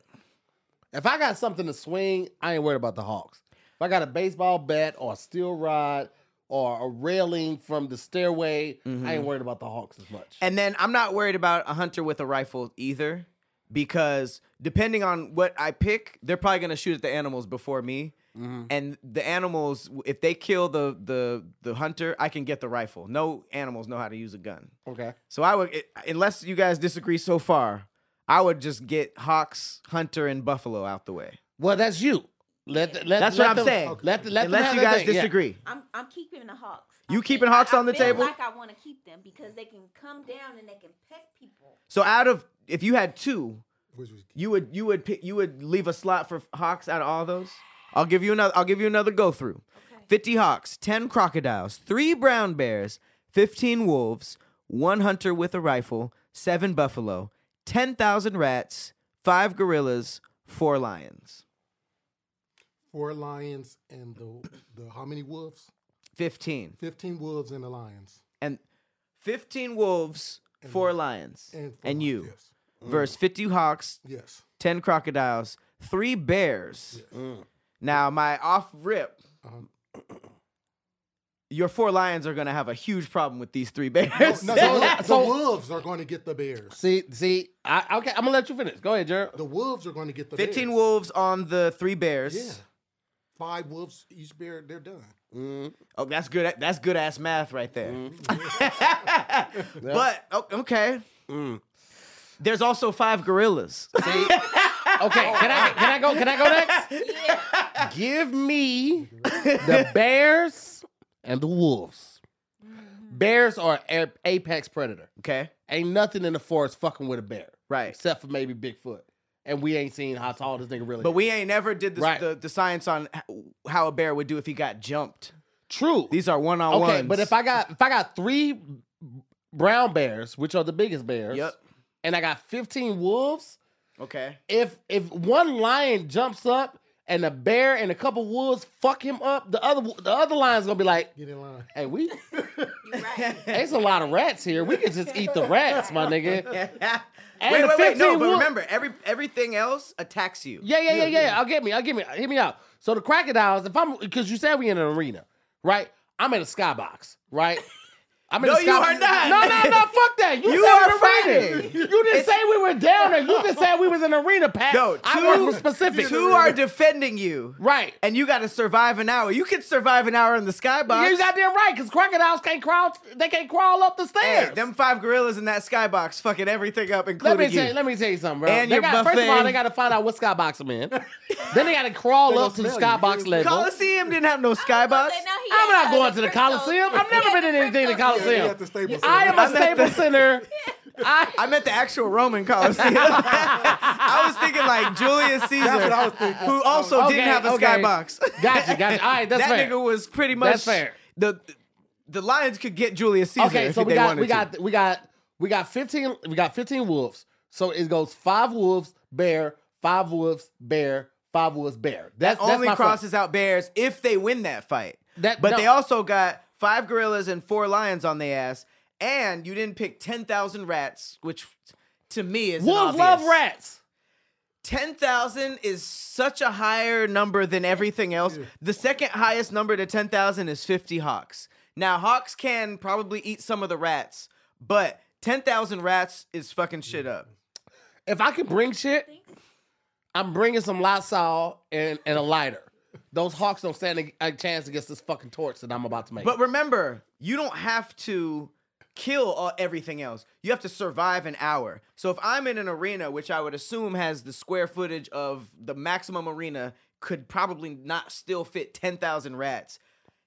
If I got something to swing, I ain't worried about the Hawks. If I got a baseball bat or a steel rod or a railing from the stairway, I ain't mm-hmm. worried about the Hawks as much. and then I'm not worried about a hunter with a rifle either, because depending on what I pick, they're probably gonna shoot at the animals before me. Mm-hmm. And the animals, if they kill the the the hunter, I can get the rifle. No animals know how to use a gun. Okay. So I would, it, unless you guys disagree so far, I would just get Hawks, Hunter, and Buffalo out the way. Well, that's you. Let, the- let That's let what I'm them- saying. Let, the- let them unless you guys thing. Yeah. disagree. I'm I'm keeping the hawks. You I keeping Hawks I- on the I feel table? Like I want to keep them because they can come down and they can peck people. So out of if you had two, you would you would pick, you would leave a slot for Hawks out of all those. I'll give you another. I'll give you another go through. Okay. Fifty Hawks, ten crocodiles, three brown bears, fifteen wolves, one hunter with a rifle, seven buffalo, ten thousand rats, five gorillas, four lions. four lions and the the how many wolves? Fifteen. Fifteen wolves and the lions. and 15 wolves, four lions, And, and, four you. lions. Yes. Versus 50 hawks, Yes. 10 crocodiles, three bears. Mm. Now, my off rip, Um, your four lions are going to have a huge problem with these three bears. no, the, the wolves are going to get the bears. See, see, I, okay, I'm gonna let you finish. Go ahead, Gerald. The wolves are going to get the 15 bears. wolves on the three bears. Yeah. Five wolves each bear. They're done. Mm. Oh, that's good. That's good ass math right there. Mm-hmm. but oh, okay. Mm. There's also five gorillas. See, okay, can I can I go? Can I go next? Give me the bears and the wolves. Mm-hmm. Bears are a- apex predator. Okay. Ain't nothing in the forest fucking with a bear, Right. except for maybe Bigfoot. And we ain't seen how tall this nigga really. But is. we ain't never did the, Right. the, the science on how a bear would do if he got jumped. true. These are one on ones. okay, but if I got if I got three brown bears, which are the biggest bears, Yep. and I got 15 wolves, Okay. if if one lion jumps up and a bear and a couple wolves fuck him up, the other the other lion's gonna be like, Get in line. "Hey, we right. there's a lot of rats here. We can just eat the rats, my nigga." And wait, wait, wait. No, 15 but wolf- remember, every everything else attacks you. Yeah, yeah, yeah, yeah. I'll get me. I'll get me. Hit me out. So the crocodiles, if I'm because you said we in an arena, right? I'm in a skybox, right? I'm in No, the you sky- are not. No, no, no. Fuck that. You, You said are an arena. fighting. You didn't It's- say we were down there. You just said we was in arena, Pat. No, I two- work for specific. Two are defending you. right. And you got to survive an hour. You can survive an hour in the skybox. Yeah, you goddamn right, because crocodiles can't crawl. They can't crawl up the stairs. Hey, them five gorillas in that skybox fucking everything up, let including me you. tell you, let me tell you something, bro. And they your got, First of all, they got to find out what skybox I'm in. then they got to crawl up to the skybox level. Coliseum didn't have no I skybox. was gonna say, now he I'm not going to the. Coliseum. I've never been in anything in the cryptos. Coliseum. Yeah, at the Staples I am a Staples Center. I, I meant the actual Roman Coliseum. I was thinking like Julius Caesar, That's what I was thinking. who also Okay, didn't have a okay. skybox. Gotcha, gotcha. All right, that's that fair. nigga was pretty much That's fair. The the Lions could get Julius Caesar okay, if so we they got we got we got we got 15 we got 15 wolves. So it goes five wolves, bear, five wolves, bear, five wolves, bear. That's that that's only my fir- crosses out bears if they win that fight. That- but no. they also got five gorillas and four lions on their ass, and you didn't pick ten thousand rats, which to me is Wolves love rats. Ten thousand is such a higher number than everything else. The second highest number to ten thousand is fifty hawks. Now hawks can probably eat some of the rats, but ten thousand rats is fucking shit up. If I can bring shit, I'm bringing some Lysol and, and a lighter. Those hawks don't stand a, chance against this fucking torch that I'm about to make. But remember, you don't have to kill all, everything else. You have to survive an hour. So if I'm in an arena, which I would assume has the square footage of the maximum arena, could probably not still fit 10,000 rats.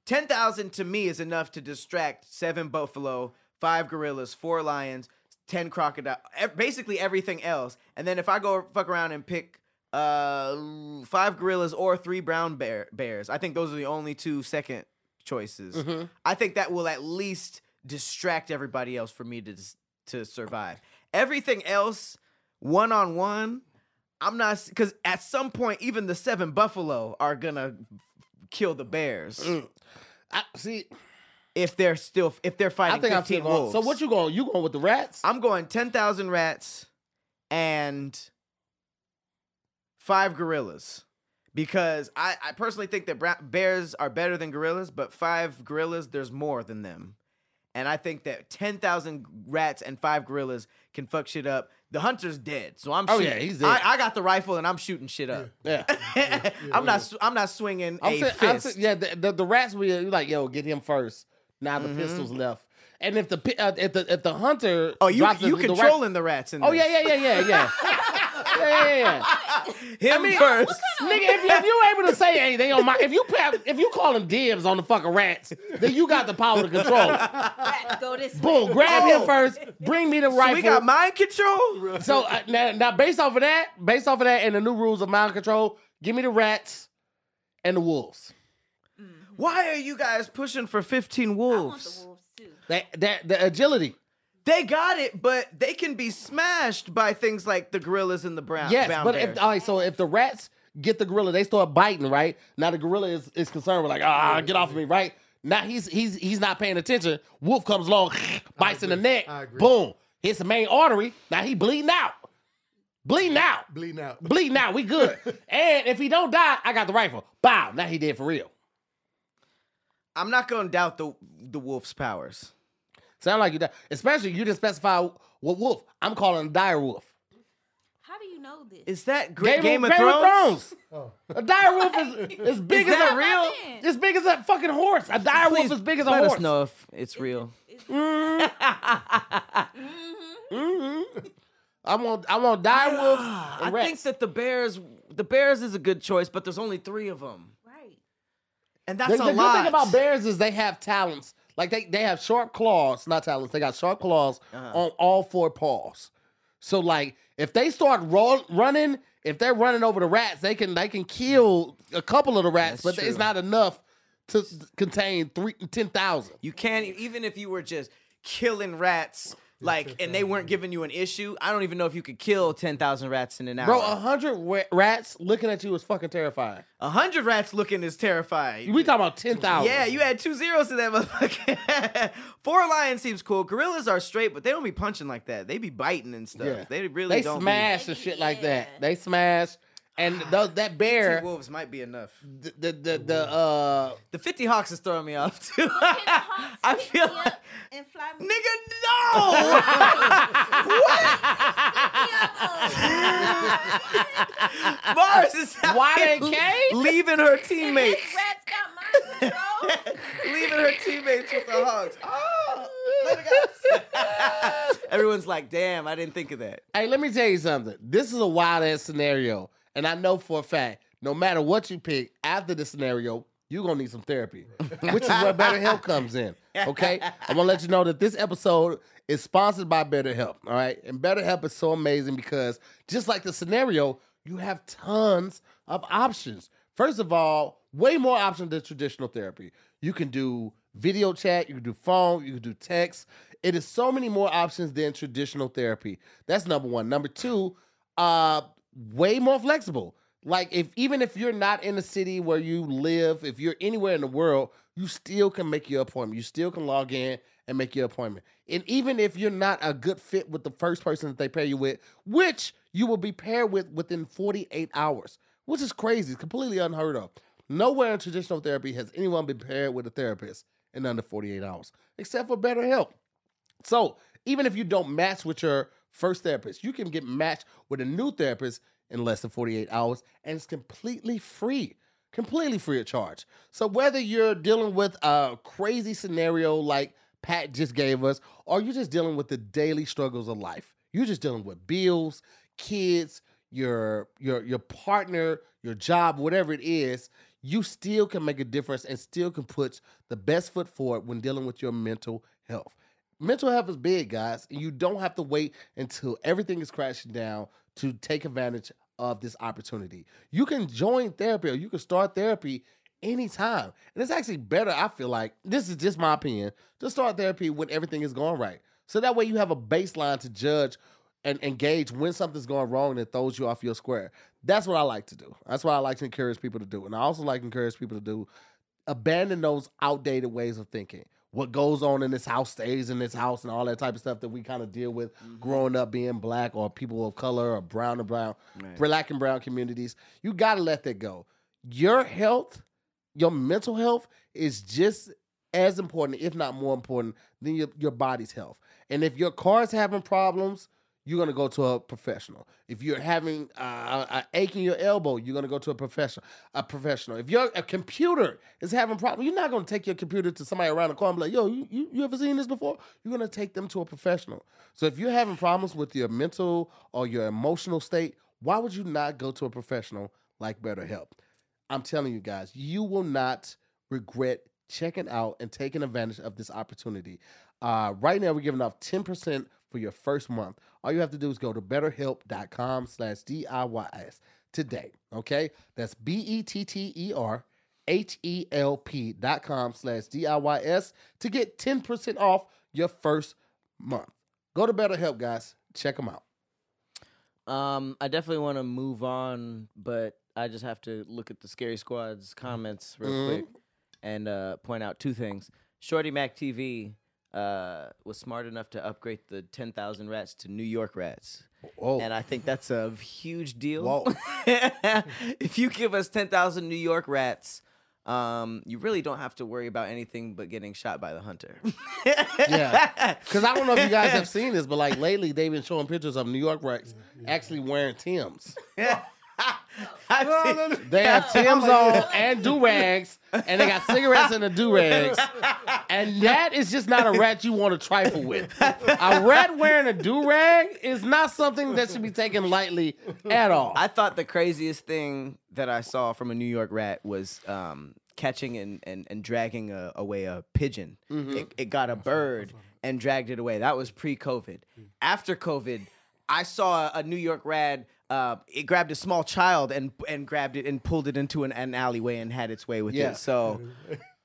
10,000 to me is enough to distract seven buffalo, five gorillas, four lions, 10 crocodile, basically everything else. And then if I go fuck around and pick uh five gorillas or three brown bear bears, I think those are the only two second choices. Mm-hmm. I think that will at least distract everybody else for me to to survive. Everything else, one on one, I'm not because at some point even the seven buffalo are gonna kill the bears Mm. I, see, if they're still if they're I fighting think I'm 15 still going. wolves. So what you going? You going with the rats? I'm going ten thousand rats and five gorillas because I, I personally think that bra- bears are better than gorillas, but five gorillas there's more than them, and I think that ten thousand rats and five gorillas can fuck shit up. The hunter's dead, so I'm. Oh, shooting. yeah, he's dead. I, I got the rifle and I'm shooting shit up. yeah. I'm not. sw- I'm not swinging I'm a saying, I'm fist. saying, yeah, the, the, the rats we you like, yo, get him first. Now Mm-hmm. the pistols left. And if the uh, if the if the hunter oh, you drops you the, the controlling rat- the rats in Oh this. yeah, yeah, yeah, yeah, yeah. yeah, yeah, yeah. Him mean, first. Nigga, if, you- if you able to say anything on my, if you pa- if you calling dibs on the fucking rats, then you got the power to control. it. Rats go this way. Boom, grab him first, bring me the So rifle. we got mind control. So uh, now, now, based off of that, based off of that, and the new rules of mind control, give me the rats and the wolves. Why are you guys pushing for 15 I want wolves? the wolves too. That that the agility. They got it, but they can be smashed by things like the gorillas and the brown. Yes, brown but bears. if all right, so if the rats get the gorilla, they start biting, right? Now the gorilla is, is concerned with like, ah, get off of me, right? Now he's he's he's not paying attention. Wolf comes along, bites in the neck, boom, hits the main artery. Now he bleeding out, bleeding out, Bleeding out. bleeding out. We good. and if he don't die, I got the rifle. Bow. Now he dead for real. I'm not going to doubt the the wolf's powers. Sound like you die, especially you didn't specify what wolf. I'm calling a dire wolf. How do you know this? Is that great Game, of, Game Thrones? Thrones. Oh. A dire wolf is as big Is as a real? As big as a fucking horse. A dire wolf is big as a let horse. us know if it's real. Mm-hmm. Mm-hmm. I want I want dire wolves I and think that the bears the bears is a good choice, but there's only three of them, right. and that's the a good lot. thing about bears is they have talents. Like they, they have sharp claws, not talons. They got sharp claws Uh-huh. on all four paws. So like if they start roll, running, if they're running over the rats, they can they can kill a couple of the rats, That's but it's not enough to contain three ten thousand. You can't even if you were just killing rats, like, and they weren't giving you an issue. I don't even know if you could kill ten thousand rats in an hour. Bro, a hundred wa- rats looking at you is fucking terrifying. A hundred rats looking is terrifying. We talking about ten thousand. Yeah, you had two zeros to that motherfucker. Four lions seems cool. Gorillas are straight, but they don't be punching like that. They be biting and stuff. Yeah. They really they don't. be- smash and shit like that. They smash and th- that bear, Wolves might be enough. the the the, the uh, The 50 Hawks is throwing me off too. The hawks I pick feel me like and fly me nigga no. Mars is out Why here they cage? leaving her teammates, Rats got mind control. leaving her teammates with the Hawks. Oh, let it go. Everyone's like, "Damn, I didn't think of that." Hey, let me tell you something. This is a wild ass scenario, and I know for a fact, no matter what you pick after the scenario, you're gonna need some therapy, which is where BetterHelp comes in. Okay, I want to let you know that this episode is sponsored by BetterHelp. All right, and BetterHelp is so amazing because just like the scenario, you have tons of options. First of all, way more options than traditional therapy. You can do video chat, you can do phone, you can do text. It is so many more options than traditional therapy. That's number one. Number two, uh, way more flexible. Like if even if you're not in the city where you live, if you're anywhere in the world, you still can make your appointment. You still can log in and make your appointment. And even if you're not a good fit with the first person that they pair you with, which you will be paired with within 48 hours, which is crazy, completely unheard of. Nowhere in traditional therapy has anyone been paired with a therapist in under 48 hours, except for BetterHelp. So even if you don't match with your first therapist, you can get matched with a new therapist in less than 48 hours, and it's completely free. Completely free of charge. So whether you're dealing with a crazy scenario like Pat just gave us, or you're just dealing with the daily struggles of life, you're just dealing with bills, kids, your your your partner, your job, whatever it is, you still can make a difference and still can put the best foot forward when dealing with your mental health. Mental health is big, guys, and you don't have to wait until everything is crashing down to take advantage of this opportunity. You can join therapy or you can start therapy anytime. And it's actually better, I feel like, this is just my opinion, to start therapy when everything is going right. So that way you have a baseline to judge and engage when something's going wrong that throws you off your square. That's what I like to do. That's what I like to encourage people to do. And I also like to encourage people to do abandon those outdated ways of thinking. What goes on in this house stays in this house and all that type of stuff that we kind of deal with mm-hmm. growing up being black or people of color or brown and brown, black and brown communities. You got to let that go. Your health, your mental health is just as important, if not more important, than your, your body's health. And if your car's having problems, you're gonna go to a professional. If you're having uh, a ache in your elbow, you're gonna go to a professional. A professional. If your a computer is having problems, you're not gonna take your computer to somebody around the corner and be like, "Yo, you, you you ever seen this before?" You're gonna take them to a professional. So if you're having problems with your mental or your emotional state, why would you not go to a professional like BetterHelp? I'm telling you guys, you will not regret checking out and taking advantage of this opportunity. Uh, right now, we're giving off 10% for your first month. All you have to do is go to betterhelp.com slash DIYS today. Okay? That's B E T T E R H E L P dot com slash DIYS to get 10% off your first month. Go to BetterHelp, guys. Check them out. Um, I definitely want to move on, but I just have to look at the Scary Squad's comments real Mhm. quick and uh, point out two things. Shorty Mac TV uh, was smart enough to upgrade the 10,000 rats to New York rats. Whoa. And I think that's a huge deal. Whoa. if you give us 10,000 New York rats, um, you really don't have to worry about anything but getting shot by the hunter. Yeah. Because I don't know if you guys have seen this, but like lately they've been showing pictures of New York Rats actually wearing Tim's. I've seen- They have Tim's on and do rags, and they got cigarettes in the do rags. And that is just not a rat you want to trifle with. A rat wearing a do rag is not something that should be taken lightly at all. I thought the craziest thing that I saw from a New York rat was um, catching and, and, and dragging a, away a pigeon. It, it got a bird and dragged it away. That was pre COVID. After COVID, I saw a New York rat. Uh, it grabbed a small child and and grabbed it and pulled it into an, an alleyway and had its way with Yeah. it. So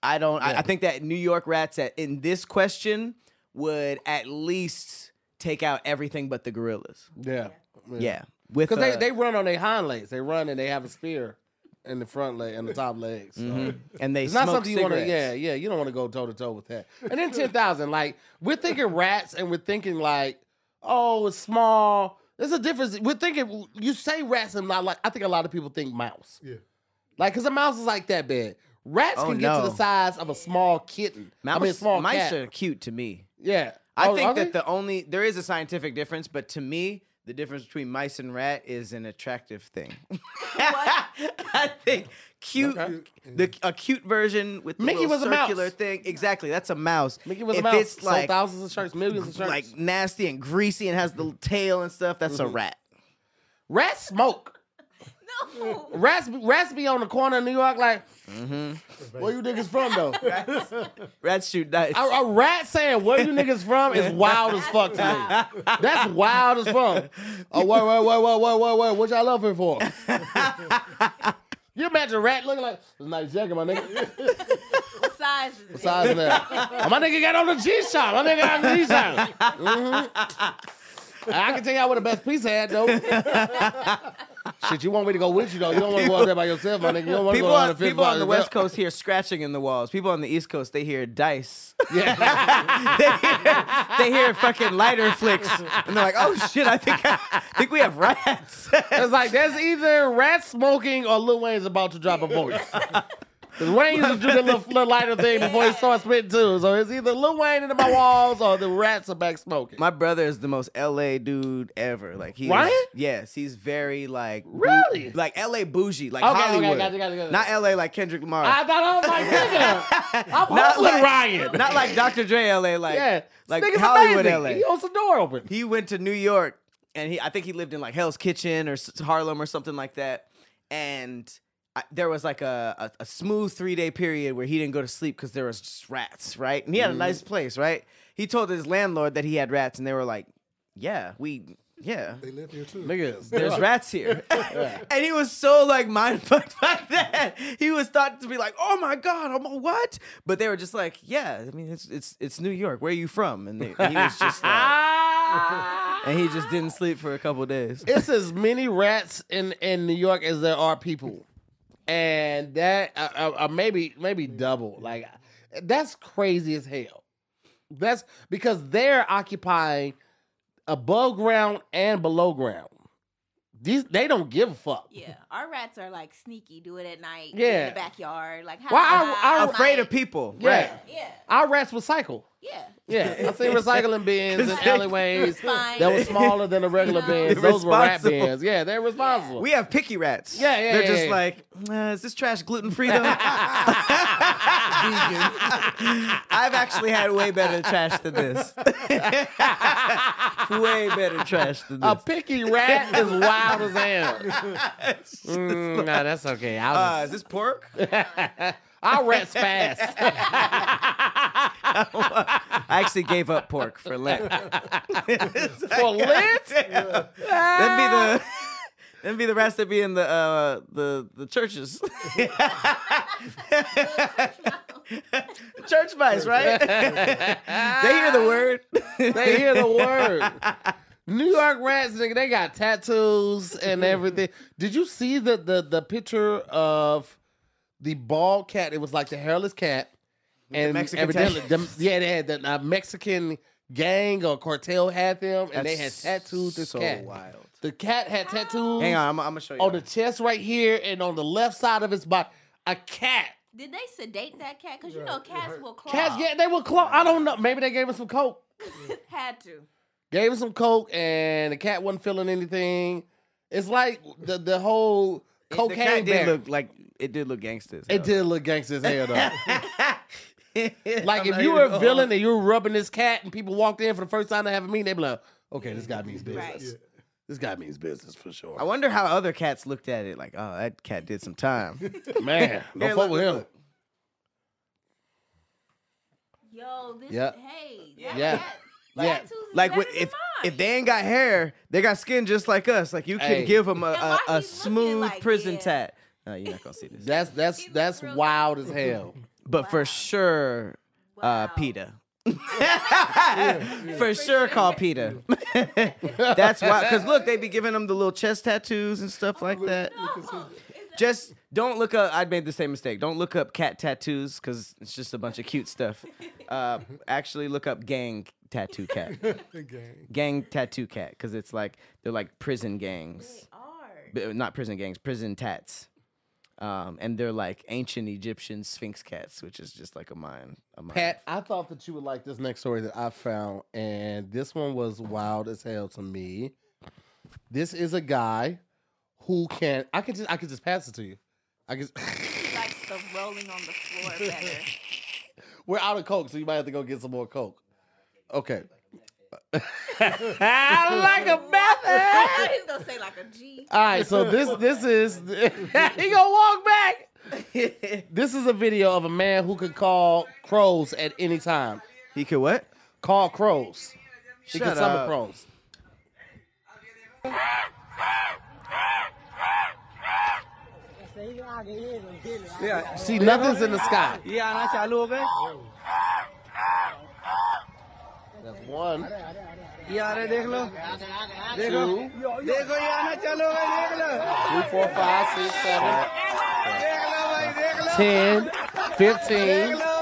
I don't. I, I think that New York rats at, in this question would at least take out everything but the gorillas. yeah. Yeah, with Because they, uh, they run on their hind legs. They run and they have a spear in the front leg and the top legs. So. Mhm. and they It's not smoke something you want to, yeah, yeah. You don't want to go toe to toe with that. And then ten thousand, like we're thinking rats, and we're thinking like, oh, it's small. There's a difference. We're thinking you say rats and not like I think a lot of people think mouse. Yeah. Like cause a mouse is like that big. Rats Oh, can get to the size of a small kitten. I mean a small mice cat. are cute to me. yeah. I Oh, think that the only there is a scientific difference, but to me, the difference between mice and rat is an attractive thing. I think cute, Okay. the a cute version with the Mickey little was a mouse. thing. Exactly, that's a mouse. Mickey was if a mouse. it's Sold like thousands of shirts, millions of shirts. like nasty and greasy and has the tail and stuff, that's a Mm-hmm. rat. rats smoke. No. Rats, rats be on the corner of New York like, Mm-hmm. where you niggas from though? Rats shoot dice. a, a rat saying where you niggas from is wild as fuck to me. That's wild as fuck. Oh, wait, wait, wait, wait, wait, wait, wait. What y'all love here for? You imagine a rat looking like, it's a nice jacket, my nigga. What size is it? Besides that, oh, my nigga got on the G-Shock. My nigga got on the G-Shock. Mm-hmm. I can tell y'all what the best piece had, though. Shit, you want me to go with you, though. You don't want to go out there by yourself, my nigga. You don't want to People go the people on the West Coast hear scratching in the walls. People on the East Coast, they hear dice. Yeah. they, hear, they hear fucking lighter flicks, and they're like, "Oh shit, I think I, think we have rats." It's like there's either rat smoking or Lil Wayne's about to drop a voice. Because Wayne used to do that little, little lighter thing before he started spitting too. So it's either Lil Wayne into my walls or the rats are back smoking. My brother is the most LA dude ever. Like he, is- yes, he's very like Really? like LA bougie, like Okay, okay, Hollywood, gotcha, gotcha, gotcha. not LA like Kendrick Lamar, I thought I was like, nigga, I'm Not like- Ryan. not like Dr. Dre LA, like yeah, like nigga's Hollywood amazing. LA. He holds the door open. he went to New York and he I think he lived in like Hell's Kitchen or Harlem or something like that. And I, there was like a, a, a smooth three day period where he didn't go to sleep because there was just rats, right? And he had a nice mm-hmm. place, right? He told his landlord that he had rats, and they were like, "Yeah, we, yeah." They live here too. Niggas, There's rats here, and he was so like mind fucked by that. He was thought to be like, "Oh my god, oh I'm a what?" But they were just like, "Yeah, I mean, it's it's it's New York. Where are you from?" And they, he was just like, and he just didn't sleep for a couple days. it's as many rats in in New York as there are people, and that uh, uh, uh, maybe maybe double. Like that's crazy as hell. That's because they're occupying above ground and below ground. These they don't give a fuck. Yeah, our rats are like sneaky. Do it at night. Yeah. in the backyard. Like Well, hide I- behind Afraid light. of people, Yeah. right? Yeah, Our rats recycle. Yeah. Yeah, I seen recycling bins and alleyways Fine. that were smaller than the regular No. bins. Those were rat responsible. bins. Yeah, they're responsible. We have picky rats. Yeah, yeah, They're yeah, just yeah. like, uh, is this trash gluten free though? I've actually had way better trash than this. way better trash than this. A picky rat is wild as hell. Mm, nah, that's okay. I'll Uh, just- is this pork? I'll rats fast. I actually gave up pork for Lent. For Lent? That'd be the that'd be the rats that be in the uh the the churches. Church mice, right? they hear the word. They hear the word. New York rats, nigga, they got tattoos and everything. Did you see the the the picture of the bald cat? It was like the hairless cat, and Mexican evidently, tattoos. them, yeah, they had the uh, Mexican gang or cartel had them, and they had tattooed this so cat. wild. The cat had tattoos Hang on, I'm, I'm gonna show you. on the chest right here and on the left side of his body. A cat. Did they sedate that cat? Because you know cats will claw. Cats, yeah, they were close. I don't know. Maybe they gave him some coke. Had to. Gave him some coke, and the cat wasn't feeling anything. It's like the the whole the cocaine cat did look like it did look gangsters. it did look gangster as hell though. like I'm if you were a gonna- villain and you were rubbing this cat, and people walked in for the first time to have a meeting, they'd be like, "Okay, this guy means business. Right. This guy means business for sure." I wonder how other cats looked at it. Like, oh, that cat did some time. Man, don't Yeah, fuck look, with look, him. Yo, this. Yep. Hey. Yeah. Yeah. Cat, Yeah. tattoos is like better than if mine. If they ain't got hair, they got skin just like us. Like you can Hey. give them a, And why a, a he's looking smooth like prison this? tat. No, you're not gonna see this. That's that's He looks that's real wild as hell. But for sure, uh, Wow. PETA. for sure, call PETA. That's why. Because look, they be giving them the little chest tattoos and stuff like that. Just don't look up. I made the same mistake. Don't look up cat tattoos because it's just a bunch of cute stuff. Uh, actually, look up gang tattoo cat. Gang. gang tattoo cat because it's like they're like prison gangs, They Are. Not prison gangs, prison tats. Um, and they're like ancient Egyptian sphinx cats, which is just like a mine. A mind. Pat, I thought that you would like this next story that I found, and this one was wild as hell to me. This is a guy who can I could just I could just pass it to you. I can. He likes the rolling on the floor better. We're out of coke, so you might have to go get some more coke. Okay. I like a method. He's gonna say like a G. All right, so this this is he gonna walk back. This is a video of a man who could call crows at any time. he could what? Call crows. He Shut can summon up. crows. See, nothing's in the sky. ये आना चालू हो गए That's one. ये आ रहे देख लो देखो देखो ये आना चालू हो गए देख लो Three, four, five, six, seven, देख लो भाई देख लो ten, देख fifteen. लो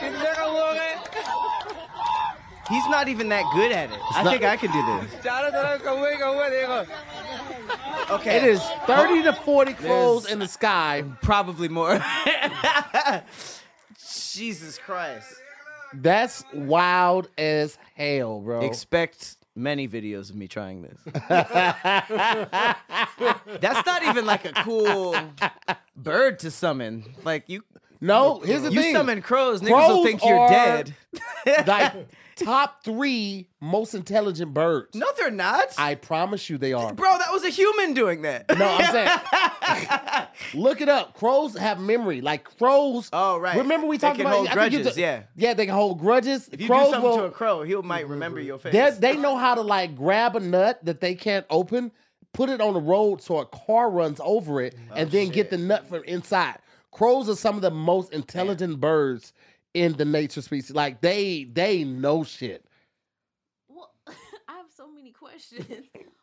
कितने का हो गए He's not even that good at it. I think I could do this. चारों तरफ कौवे कौवे देखो Okay, It is 30 to 40 crows There's- in the sky. probably more. Jesus Christ! That's wild as hell, bro. Expect many videos of me trying this. That's not even like a cool bird to summon. Like you, no, here's the you thing. summon crows, niggas will Crows think you're are- dead. like top three most intelligent birds. no, they're not. I promise you they are. Bro, that was a human doing that. No, I'm saying, look it up. Crows have memory. Like crows. Oh, right. Remember we They talked about hold I think you grudges, t- yeah. yeah, they can hold grudges. if you crows do something will, to a crow, he might remember your face. they they know how to like grab a nut that they can't open, put it on the road so a car runs over it, oh, and then get the nut from inside. Crows are some of the most intelligent birds in the nature species. Like they they know shit. Well, I have so many questions.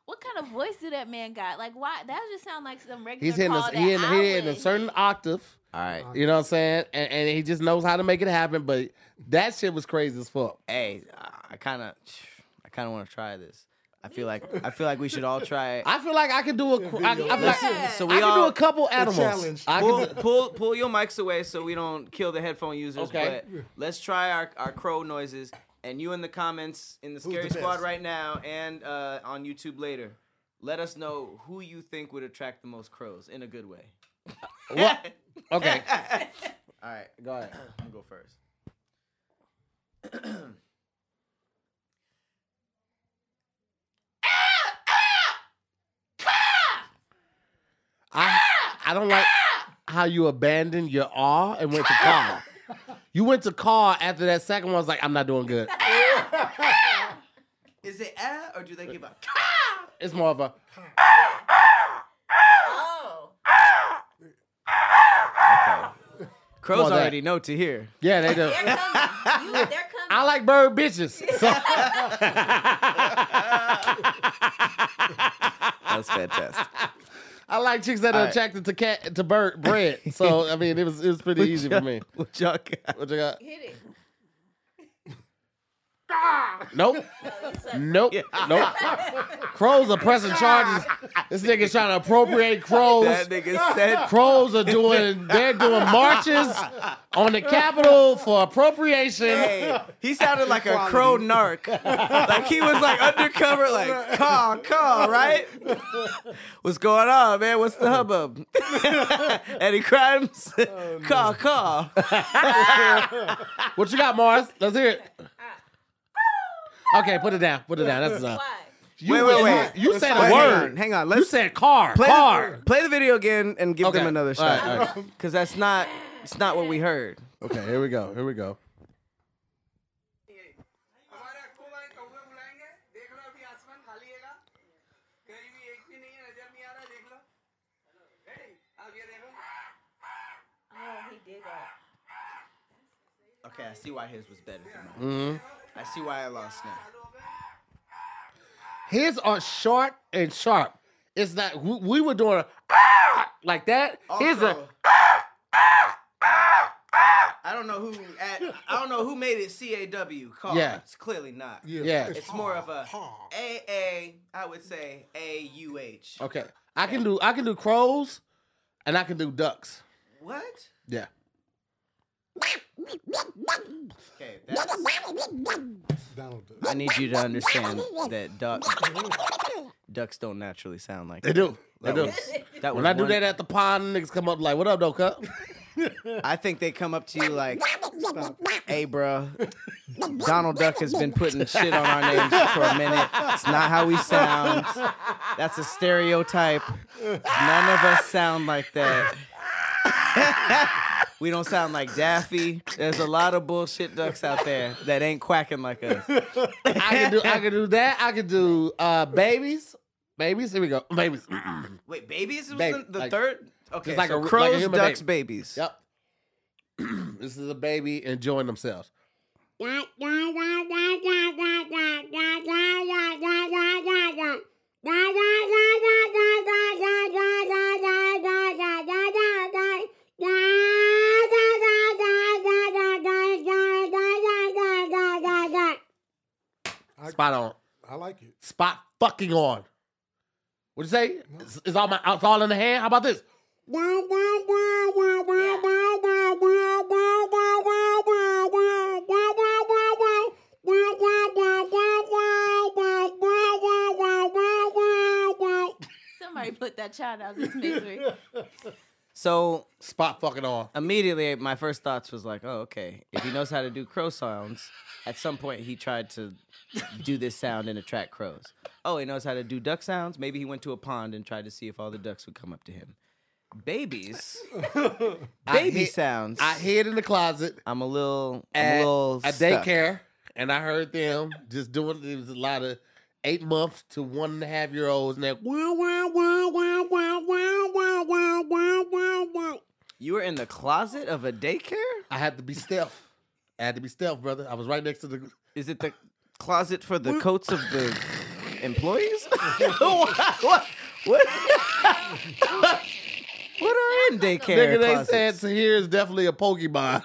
What kind of voice do that man got? Like, why? That just sound like some regular He's hitting call a, that he in, he in a certain octave. All right. You know what I'm saying? And, and he just knows how to make it happen. But that shit was crazy as fuck. Hey, I kind of, I kind of want to try this. I feel like I feel like we should all try it. I feel like I can do a. cr- I, I feel like, Yeah. So I we can all do a couple animals. challenge. I pull, can pull pull your mics away so we don't kill the headphone users. Okay. But let's try our, our crow noises. And you in the comments in the Who's Scary the Squad best? right now and uh, on YouTube later, let us know who you think would attract the most crows in a good way. What? Okay, All right, go ahead. I'm gonna go first. I I don't like how you abandoned your awe and went to car. You went to car after that second one. I Was like, I'm not doing good. Is it ah or do they give a? It's more of a. Oh, Crows More that. already know to hear. Yeah, they do. they're coming. You, they're coming. I like bird bitches. So That's fantastic. I like chicks that are All right. attracted to cat to bird bread. So I mean, it was it was pretty easy for me. What y'all got? What you got? Hit it. Nope. Nope. Nope. Crows are pressing charges. This nigga's trying to appropriate crows. That nigga said Crows are doing they're doing marches on the Capitol for appropriation. Hey, he sounded like a crow narc. like he was like undercover, like caw caw, right? What's going on, man? What's the hubbub? Any crimes? Oh, caw caw. What you got, Mars? Let's hear it. Okay, put it down. Put it down. That's enough. You, wait, wait, wait. You, said a word. Hang on. Hang on. Let's you said car. Play car. The, play the video again and give okay. them another shot. Because right, right. that's not it's not what we heard. Okay, here we go. Here we go. Okay, I see why his was better than mine. Mm-hmm. I see why I lost now. His are short and sharp. It's not. We, we were doing a ah, like that. His Also, are I I don't know who at, I don't know who made it C A W car. Yeah. It's clearly not. Yeah. It's more of a ha. A A. I would say A U H. Okay. I can do I can do crows, and I can do ducks. What? Yeah. Okay. Donald Duck. I need you to understand that ducks ducks don't naturally sound like that. They that. do. They That do. was, that was When I do one- that at the pond, niggas come up like, "What up, though, cup?" I think they come up to you like, "Hey, bro, Donald Duck has been putting shit on our names for a minute. It's not how we sound. That's a stereotype. None of us sound like that. we don't sound like Daffy. There's a lot of bullshit ducks out there that ain't quacking like us. I can do I can do that. I can do uh babies. Babies. Here we go. Babies. Wait, babies was Baby, the, the like- third? Okay, like so a- like a crows, human ducks, baby. babies. yep. this is a baby enjoying themselves. Spot on. I like it. Spot fucking on. What'd you say? It's, it's all my it's all in the hand. How about this? Somebody put that child out of this misery. So Spot fucking on. immediately my first thoughts was like, oh, okay. If he knows how to do crow sounds, at some point he tried to do this sound and attract crows. Oh, he knows how to do duck sounds. Maybe he went to a pond and tried to see if all the ducks would come up to him. Babies, baby hid- sounds. I hid in the closet I'm a little, I'm a little a stuck. daycare, and I heard them just doing. It was a lot of eight month to one and a half year olds, and that. You were in the closet of a daycare. I had to be stealth. I had to be stealth, brother. I was right next to the. Is it the closet for the coats of the employees? what? What? What? what are in daycare Nigga, they closets? said so here is definitely a Pokemon.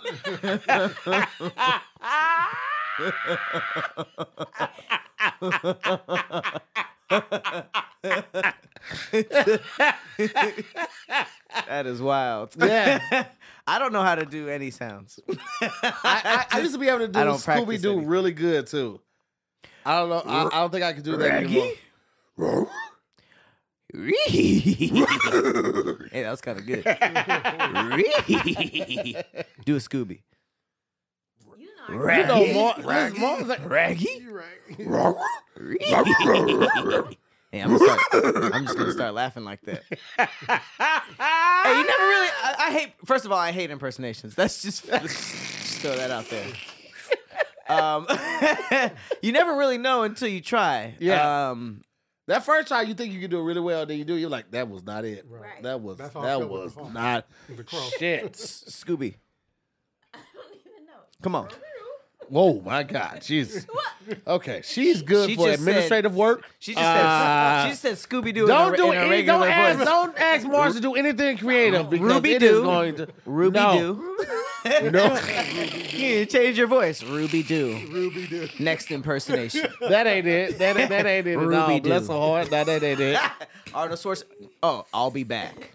that is wild. Yeah. I don't know how to do any sounds. I, I, I used to be able to do Scooby Doo really good too. I don't know. I, I don't think I can do that anymore. hey, that was kind of good. do a Scooby. You know, You Raggy. know, Mar- Mar- like, Raggy. Right. Hey, I'm, gonna start, I'm just gonna start laughing like that. hey, you never really. I, I hate. First of all, I hate impersonations. That's just, just throw that out there. Um, you never really know until you try. Yeah. Um, that first try, you think you can do it really well, then you do, you're like, that was not it. Right. That was That's how I that felt with was the phone. not The crow. shit. S- Scooby, I don't even know. come on. Whoa, my God, Jesus. Okay, she's good She for just said- administrative work. She just Uh, said. She just said Scooby Doo. Don't do in a any, regular don't ask, voice. don't ask Mars to do anything creative because Ruby it is Doo. going to Ruby no, Doo. No, you change your voice. Ruby Doo. Ruby did. Next impersonation. that ain't it. That, ain't- that ain't it at all. Ruby Bless Doo. her heart. No, that ain't it. Arnold Schwarzenegger. Oh, I'll be back.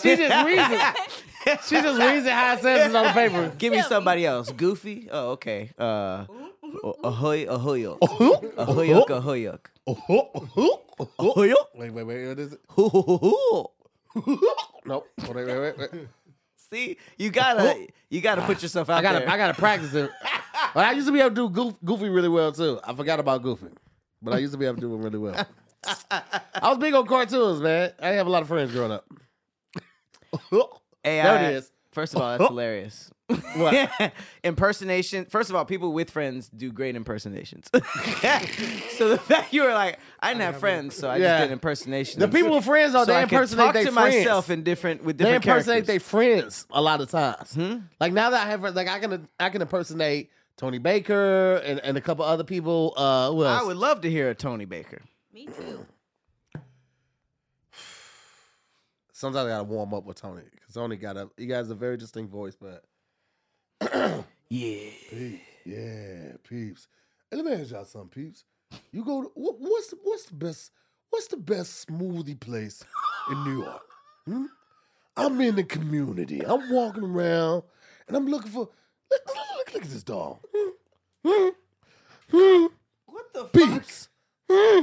She just reads. She just reads it how it says it on the paper. Give me somebody else. Goofy. Oh, okay. Uh, ahoy, ahoy, ahoy, ahoy, ahoy. Wait, wait, wait. What is it? Nope. Wait, wait, wait, wait. See, you gotta, you gotta put ah, yourself out I gotta, there. I gotta practice it. But I used to be able to do goof, Goofy really well too. I forgot about Goofy, but I used to be able to do it really well. I was big on cartoons, man. I have a lot of friends growing up. Hey, there I- it is. First of all, that's hilarious. What? Impersonation. First of all, people with friends do great impersonations. so the fact you were like, I didn't have friends, so I Yeah. just did impersonations. The people with friends, though, so they I could impersonate talk their to friends. myself in different with they different impersonate their characters. friends a lot of times. Hmm? Like now that I have, like I can, I can impersonate Tony Baker and, and a couple other people. Uh, who else? I would love to hear a Tony Baker. Me too. Sometimes I gotta warm up with Tony because Tony got a, he has a very distinct voice, but Yeah. Peeps. Yeah, peeps. And let me ask y'all something, peeps. You go to what, what's the, what's the best what's the best smoothie place in New York? Hmm? I'm in the community. I'm walking around and I'm looking for look, look, look, look at this dog. Hmm? Hmm? Hmm? What the fuck? Peeps. Hmm?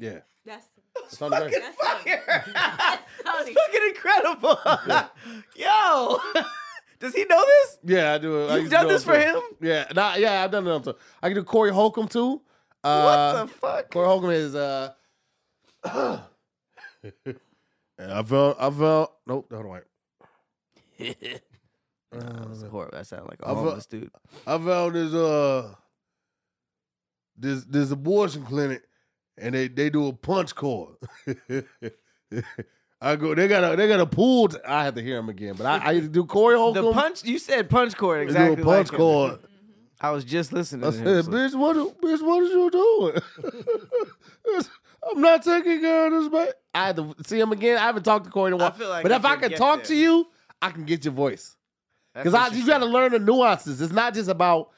Yeah. That's It's Tony Gray. that's Tony. That's Tony. fucking incredible. Yo. Does he know this? Yeah, I do. I You've done this for him? Yeah, nah, yeah, I've done it. too. I can do Corey Holcomb too. Uh, what the fuck? Corey Holcomb is uh. and I felt, I felt. Nope, hold on. Wait. That's horrible. That sounds like a I've, uh, homeless dude. I found this uh. This this abortion clinic, and they they do a punch card. I go. They got a they got a pool. t- I have to hear him again, but I, I used to do Corey Holcomb. The punch. You said punch cord exactly. do a punch like him. Mm-hmm. I was just listening. I to said, him, so- bitch, what, bitch, what is you doing? I'm not taking care of this, man. I had to see him again. I haven't talked to Corey in a while. Like but I if I can talk there. to you, I can get your voice. Because I you got to learn the nuances. It's not just about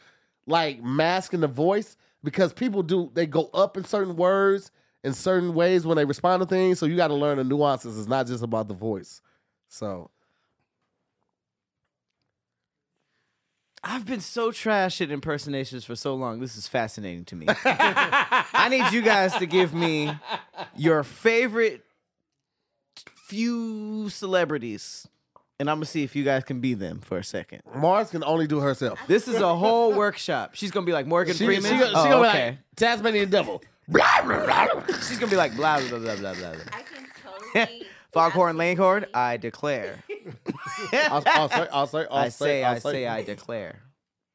like masking the voice because people do they go up in certain words in certain ways when they respond to things. So you got to learn the nuances. It's not just about the voice. So I've been so trash at impersonations for so long. This is fascinating to me. I need you guys to give me your favorite few celebrities, and I'm gonna see if you guys can be them for a second. Mars can only do herself. This is a whole workshop. She's gonna be like Morgan She, Freeman. she, go- she Oh, gonna be oh, okay. like Tasmanian devil. Blah, blah, blah. She's gonna be like blah blah blah blah blah blah. I can totally. Foghorn Leghorn, I declare. I'll, I'll say, I'll say, I'll I say, say, I'll I say, I declare.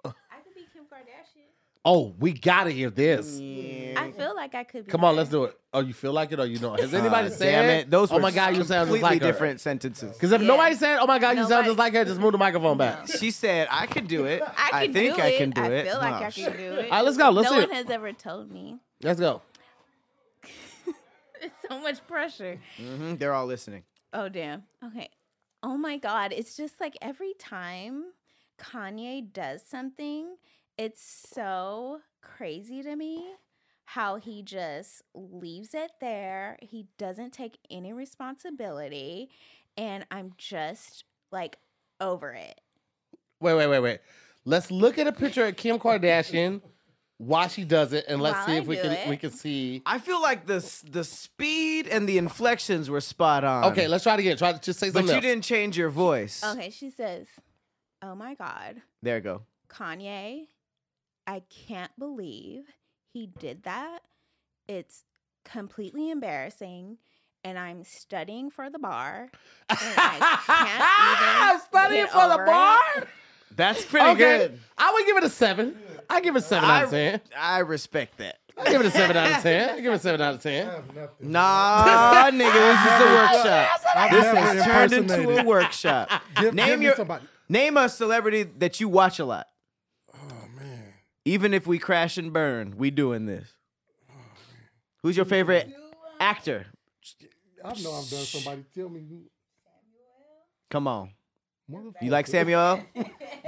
I could be Kim Kardashian. Oh, we gotta hear this. I feel like I could be. Come on, let's do it. Oh, you feel like it or you don't? Has anybody Uh, said? Damn it! Those oh my god, you sound just completely like her. different sentences. Because if Yeah. nobody said, "Oh my god, you sound just like her," just move the microphone back. She said, "I can do it. I can think do I it. can do it. I it." feel like Oh, I can do it. All right, let's go. Let's no see one it. has ever told me. Let's go. It's so much pressure. Mhm, They're all listening. Oh damn. Okay. Oh my god, it's just like every time Kanye does something, it's so crazy to me how he just leaves it there. He doesn't take any responsibility and I'm just like over it. Wait, wait, wait, wait. Let's look at a picture of Kim Kardashian while she does it, and let's While see I if we do can it. we can see. I feel like the s- the speed and the inflections were spot on. Okay, let's try it again. Try to just say something but something. you else. didn't change your voice. Okay, she says, "Oh my god, There you go. Kanye, I can't believe he did that. It's completely embarrassing. And I'm studying for the bar. And I can't even Studying get for the over it. bar. That's pretty Okay, good. I would give it a seven. I give it a seven out of ten. I respect that. I give it a seven out of ten. I give it a seven out of ten. have. Nah, nigga, this is a workshop. I've This never has turned into a workshop. Give, Name give your somebody. name a celebrity that you watch a lot. Oh man. Even if we crash and burn, we doing this. Who's your favorite actor? I know I'm done. Somebody tell me who. Come on. Motherfucker. You like Samuel?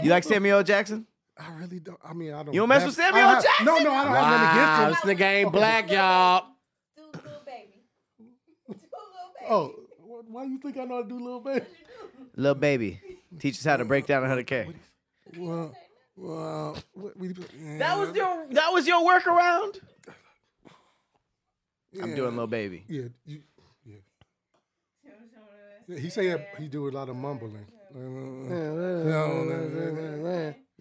You like Samuel Jackson? I really don't. I mean, I don't. You don't mess with Samuel I have- Jackson? No, no, I don't have Wow, nothing this against him. nigga ain't black, y'all. Oh, wh- why do you think I know how to do Lil Baby? Lil Baby. Teach us how to break down 100K. Well, well, what, we, yeah, That was your that was your workaround? I'm yeah, doing Lil Baby. Yeah, you, yeah. Yeah, He said he do a lot of mumbling. You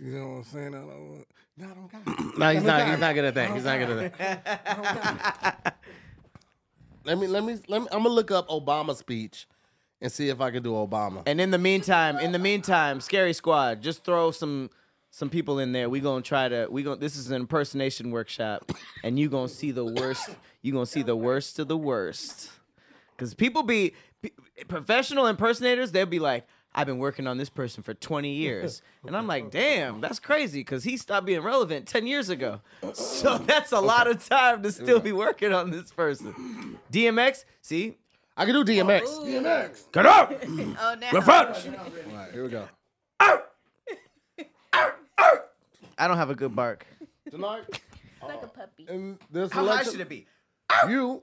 know what I'm saying? I don't, no, I don't got it. No, he's not. He's not good at that. He's not good at that. let me. Let me. Let me. I'm gonna look up Obama's speech and see if I can do Obama. And in the meantime, in the meantime, Scary Squad, just throw some some people in there. We gonna try to. We gonna. This is an impersonation workshop, and you gonna see the worst. You gonna see the worst of the worst. Cause people be professional impersonators. They'll be like, "I've been working on this person for 20 years," and I'm like, "Damn, that's crazy." Cause he stopped being relevant 10 years ago. So that's a lot of time to still be working on this person. DMX, see, I can do DMX. DMX. get up. Oh, now. All right, here we go. I don't have a good bark. tonight It's like a uh, puppy. in this How high should it be? you,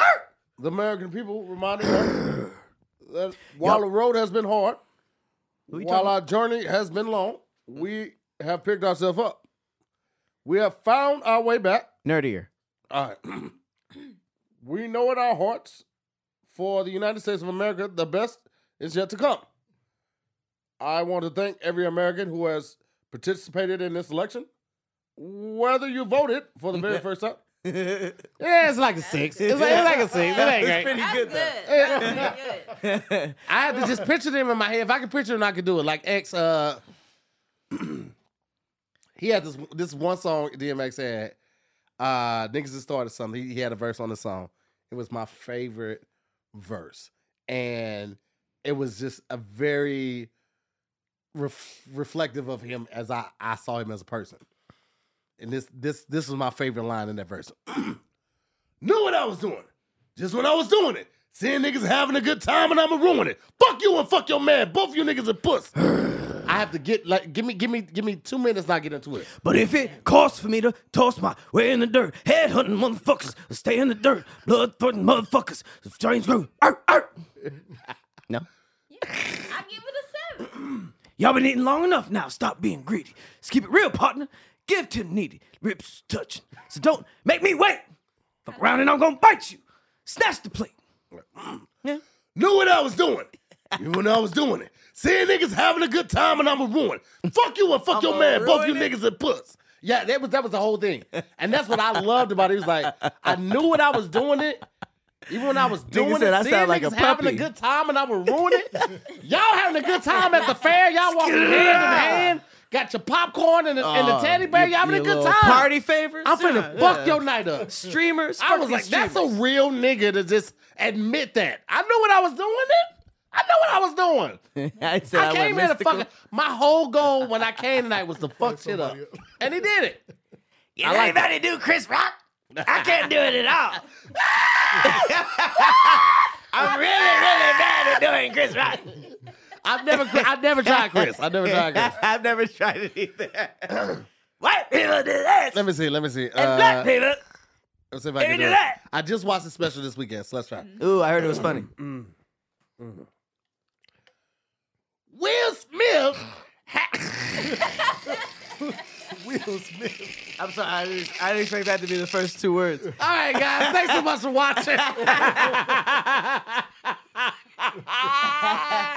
the American people, reminded us that while the road has been hard, Who you while our journey has been long, we have picked ourselves up. We have found our way back. Nerdier. All right. we know in our hearts for the United States of America, the best is yet to come. I want to thank every American who has participated in this election, whether you voted for the very first time. It's Yeah, it's like a six. It's like, it's like a six. It ain't great. pretty That's good, good. though. That's pretty good. I had to just picture them in my head. If I could picture them, I could do it. Like X, uh, he had this this one song DMX had. Uh, niggas just started something. He, he had a verse on the song. It was my favorite verse, and it was just a very ref, reflective of him as I I saw him as a person. And this this this was my favorite line in that verse. Knew what I was doing. Just when I was doing it. Seeing niggas having a good time and I'ma ruin it. Fuck you and fuck your man. Both of you niggas are puss. I have to get like give me give me give me two minutes Not I get into it. But if it costs for me to toss my way in the dirt, head hunting motherfuckers, stay in the dirt, blood threatening motherfuckers, strange groove. Arr, arr. No. I give it a seven. Y'all been eating long enough now. Stop being greedy. Let's keep it real, partner. Give to the needy. Rips touching. So don't make me wait. Fuck around and I'm gonna bite you. Snatch the plate. Mm. Yeah. Knew what I was doing. Even when I was doing it. Seeing niggas having a good time and I'ma ruin. Fuck you and fuck your man. Both you niggas are puss. Yeah, that was that was the whole thing. And that's what I loved about it. Was like, I knew what I was doing it. Even when I was doing said it, I seeing sound like a niggas having a good time and I would ruin it. Y'all having a good time at the fair. Y'all walking hand in hand. Got your popcorn and the, and the oh, teddy bear. Y'all having a good time. Party favors. I'm finna Yeah, fuck yeah. your night up. streamers. I was these like, that's a real nigga to just admit that. I knew what I was doing it. I know what I was doing. I said I, I came went here to mystical. fuck. My whole goal when I came tonight was to fuck shit up, and he did it. You know anybody do Chris Rock? I can't do it at all. I'm really, really bad at doing Chris Rock. I've never, I've never tried Chris. I've never tried Chris. I've never tried it either. White people do this. Let me see. Let me see. and black Uh, people. let's see if I can me do do it. that. I just watched the special this weekend, so let's try. Ooh, I heard it was funny. Will Smith. Will Smith. I'm sorry. I didn't, I didn't expect that to be the first two words. All right, guys. Thanks so much for watching.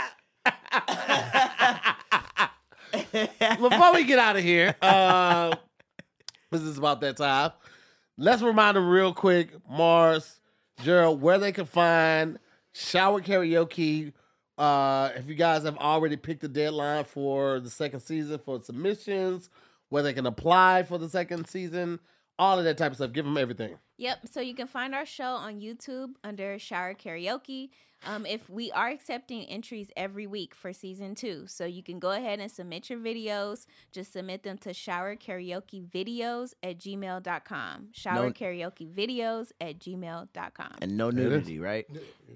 Before we get out of here, uh, this is about that time. Let's remind them real quick, Mars, Gerald, where they can find Shower Karaoke. Uh, if you guys have already picked the deadline for the second season for submissions, where they can apply for the second season, all of that type of stuff. Give them everything. Yep. So you can find our show on YouTube under Shower Karaoke. Um, if we are accepting entries every week for season two, so you can go ahead and submit your videos. Just submit them to shower karaoke videos at gmail.com. Shower No- karaoke videos at gmail.com. And no nudity, right?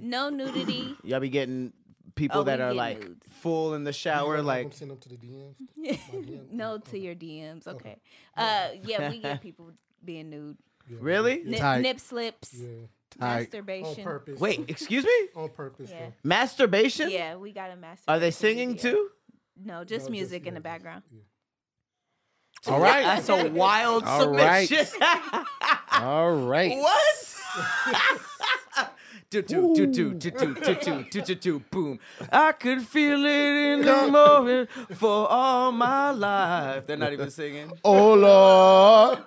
No nudity. Y'all be getting people Oh, that are like nudes. full in the shower, I'm like send them to the DMs. no to your DMs. Okay. Uh, yeah, we get people being nude. really? Nip, nip slips, Yeah, Tight. on masturbation. purpose. Wait, excuse me? on purpose. Yeah. though. Masturbation? Yeah, we got a masturbation. Are they singing video. too? No, just No, music just- in the yeah, background. All right. That's a wild All right. submission. All right. what? Do do do do do do do do do do do boom. I could feel it in the moment for all my life. They're not even singing. Oh Lord.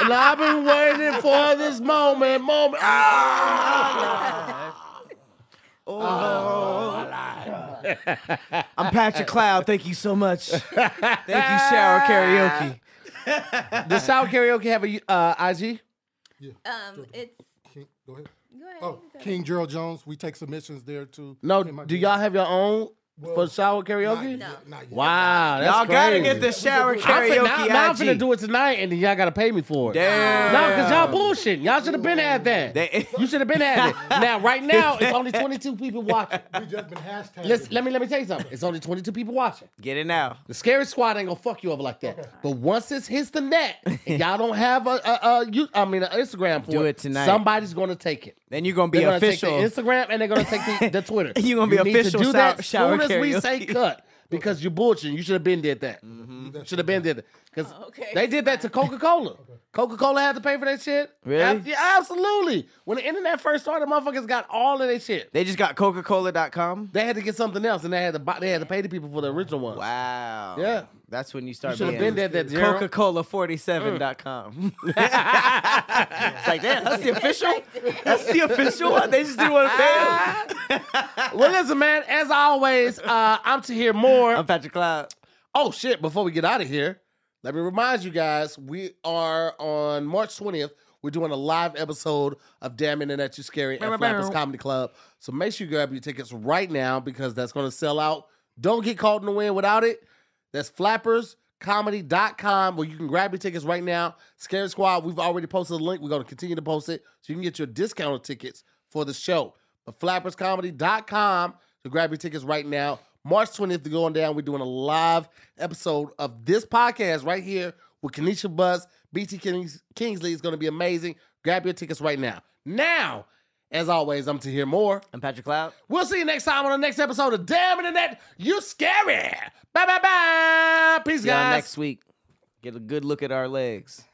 and I've been waiting for this moment, moment. Ah! I'm Patrick Cloud. Thank you so much. Thank you, Shower Karaoke. Does Shower Karaoke have a uh, IG? Um, it's go ahead. Go ahead. Oh, King Gerald Jones. We take submissions there too. No. Do y'all have your own for shower karaoke? Not, not yet. Wow, that's Y'all gotta get the shower I'm karaoke fin- now, now I'm IG. finna do it tonight, and then y'all gotta pay me for it. Damn. No, because y'all bullshit. Y'all should have been at that. They- you should have been at it. Now, right now, it's only 22 people watching. We just been hashtagging. Let's, let me let me tell you something. It's only 22 people watching. Get it now. The scary squad ain't gonna fuck you over like that. But once it hits the net, and y'all don't have a, a, a you, I mean, an Instagram for Do it tonight. Somebody's gonna take it. Then you're gonna be They're gonna official. take the Instagram and they're gonna take the, the Twitter. you're gonna be official. need to official do shower- that as shower soon as we say cut because you're bullshitting. You should have been did that. Mm-hmm. Should have been did that because oh, okay. they did that to Coca Cola. Coca Cola had to pay for that shit. Really? Ab- yeah, absolutely. When the internet first started, motherfuckers got all of that shit. They just got Coca-Cola.com. They had to get something else, and they had to buy, they had to pay the people for the original one. Wow. Yeah. That's when you start should have been there, that Coca-Cola47.com. it's like, damn, that's the official? That's the official one? They just didn't want to pay? Well, listen, man. As always, uh, I'm to hear more. I'm Patrick Cloud. Oh shit! Before we get out of here, let me remind you guys: we are on March 20th. We're doing a live episode of Dam Internet You Scary at Flappers Comedy Club. So make sure you grab your tickets right now because that's going to sell out. Don't get caught in the wind without it. That's flapperscomedy.com where you can grab your tickets right now. Scary Squad, we've already posted a link. We're going to continue to post it so you can get your discounted tickets for the show. But flapperscomedy.com to grab your tickets right now. March 20th to going down. We're doing a live episode of this podcast right here with Kanisha Buzz. BT Kings, Kingsley is going to be amazing. Grab your tickets right now. Now, as always, I'm to hear more. I'm Patrick Cloud. We'll see you next time on the next episode of Dam Internet, You Scary. Bye bye bye. Peace, See guys. next week. Get a good look at our legs.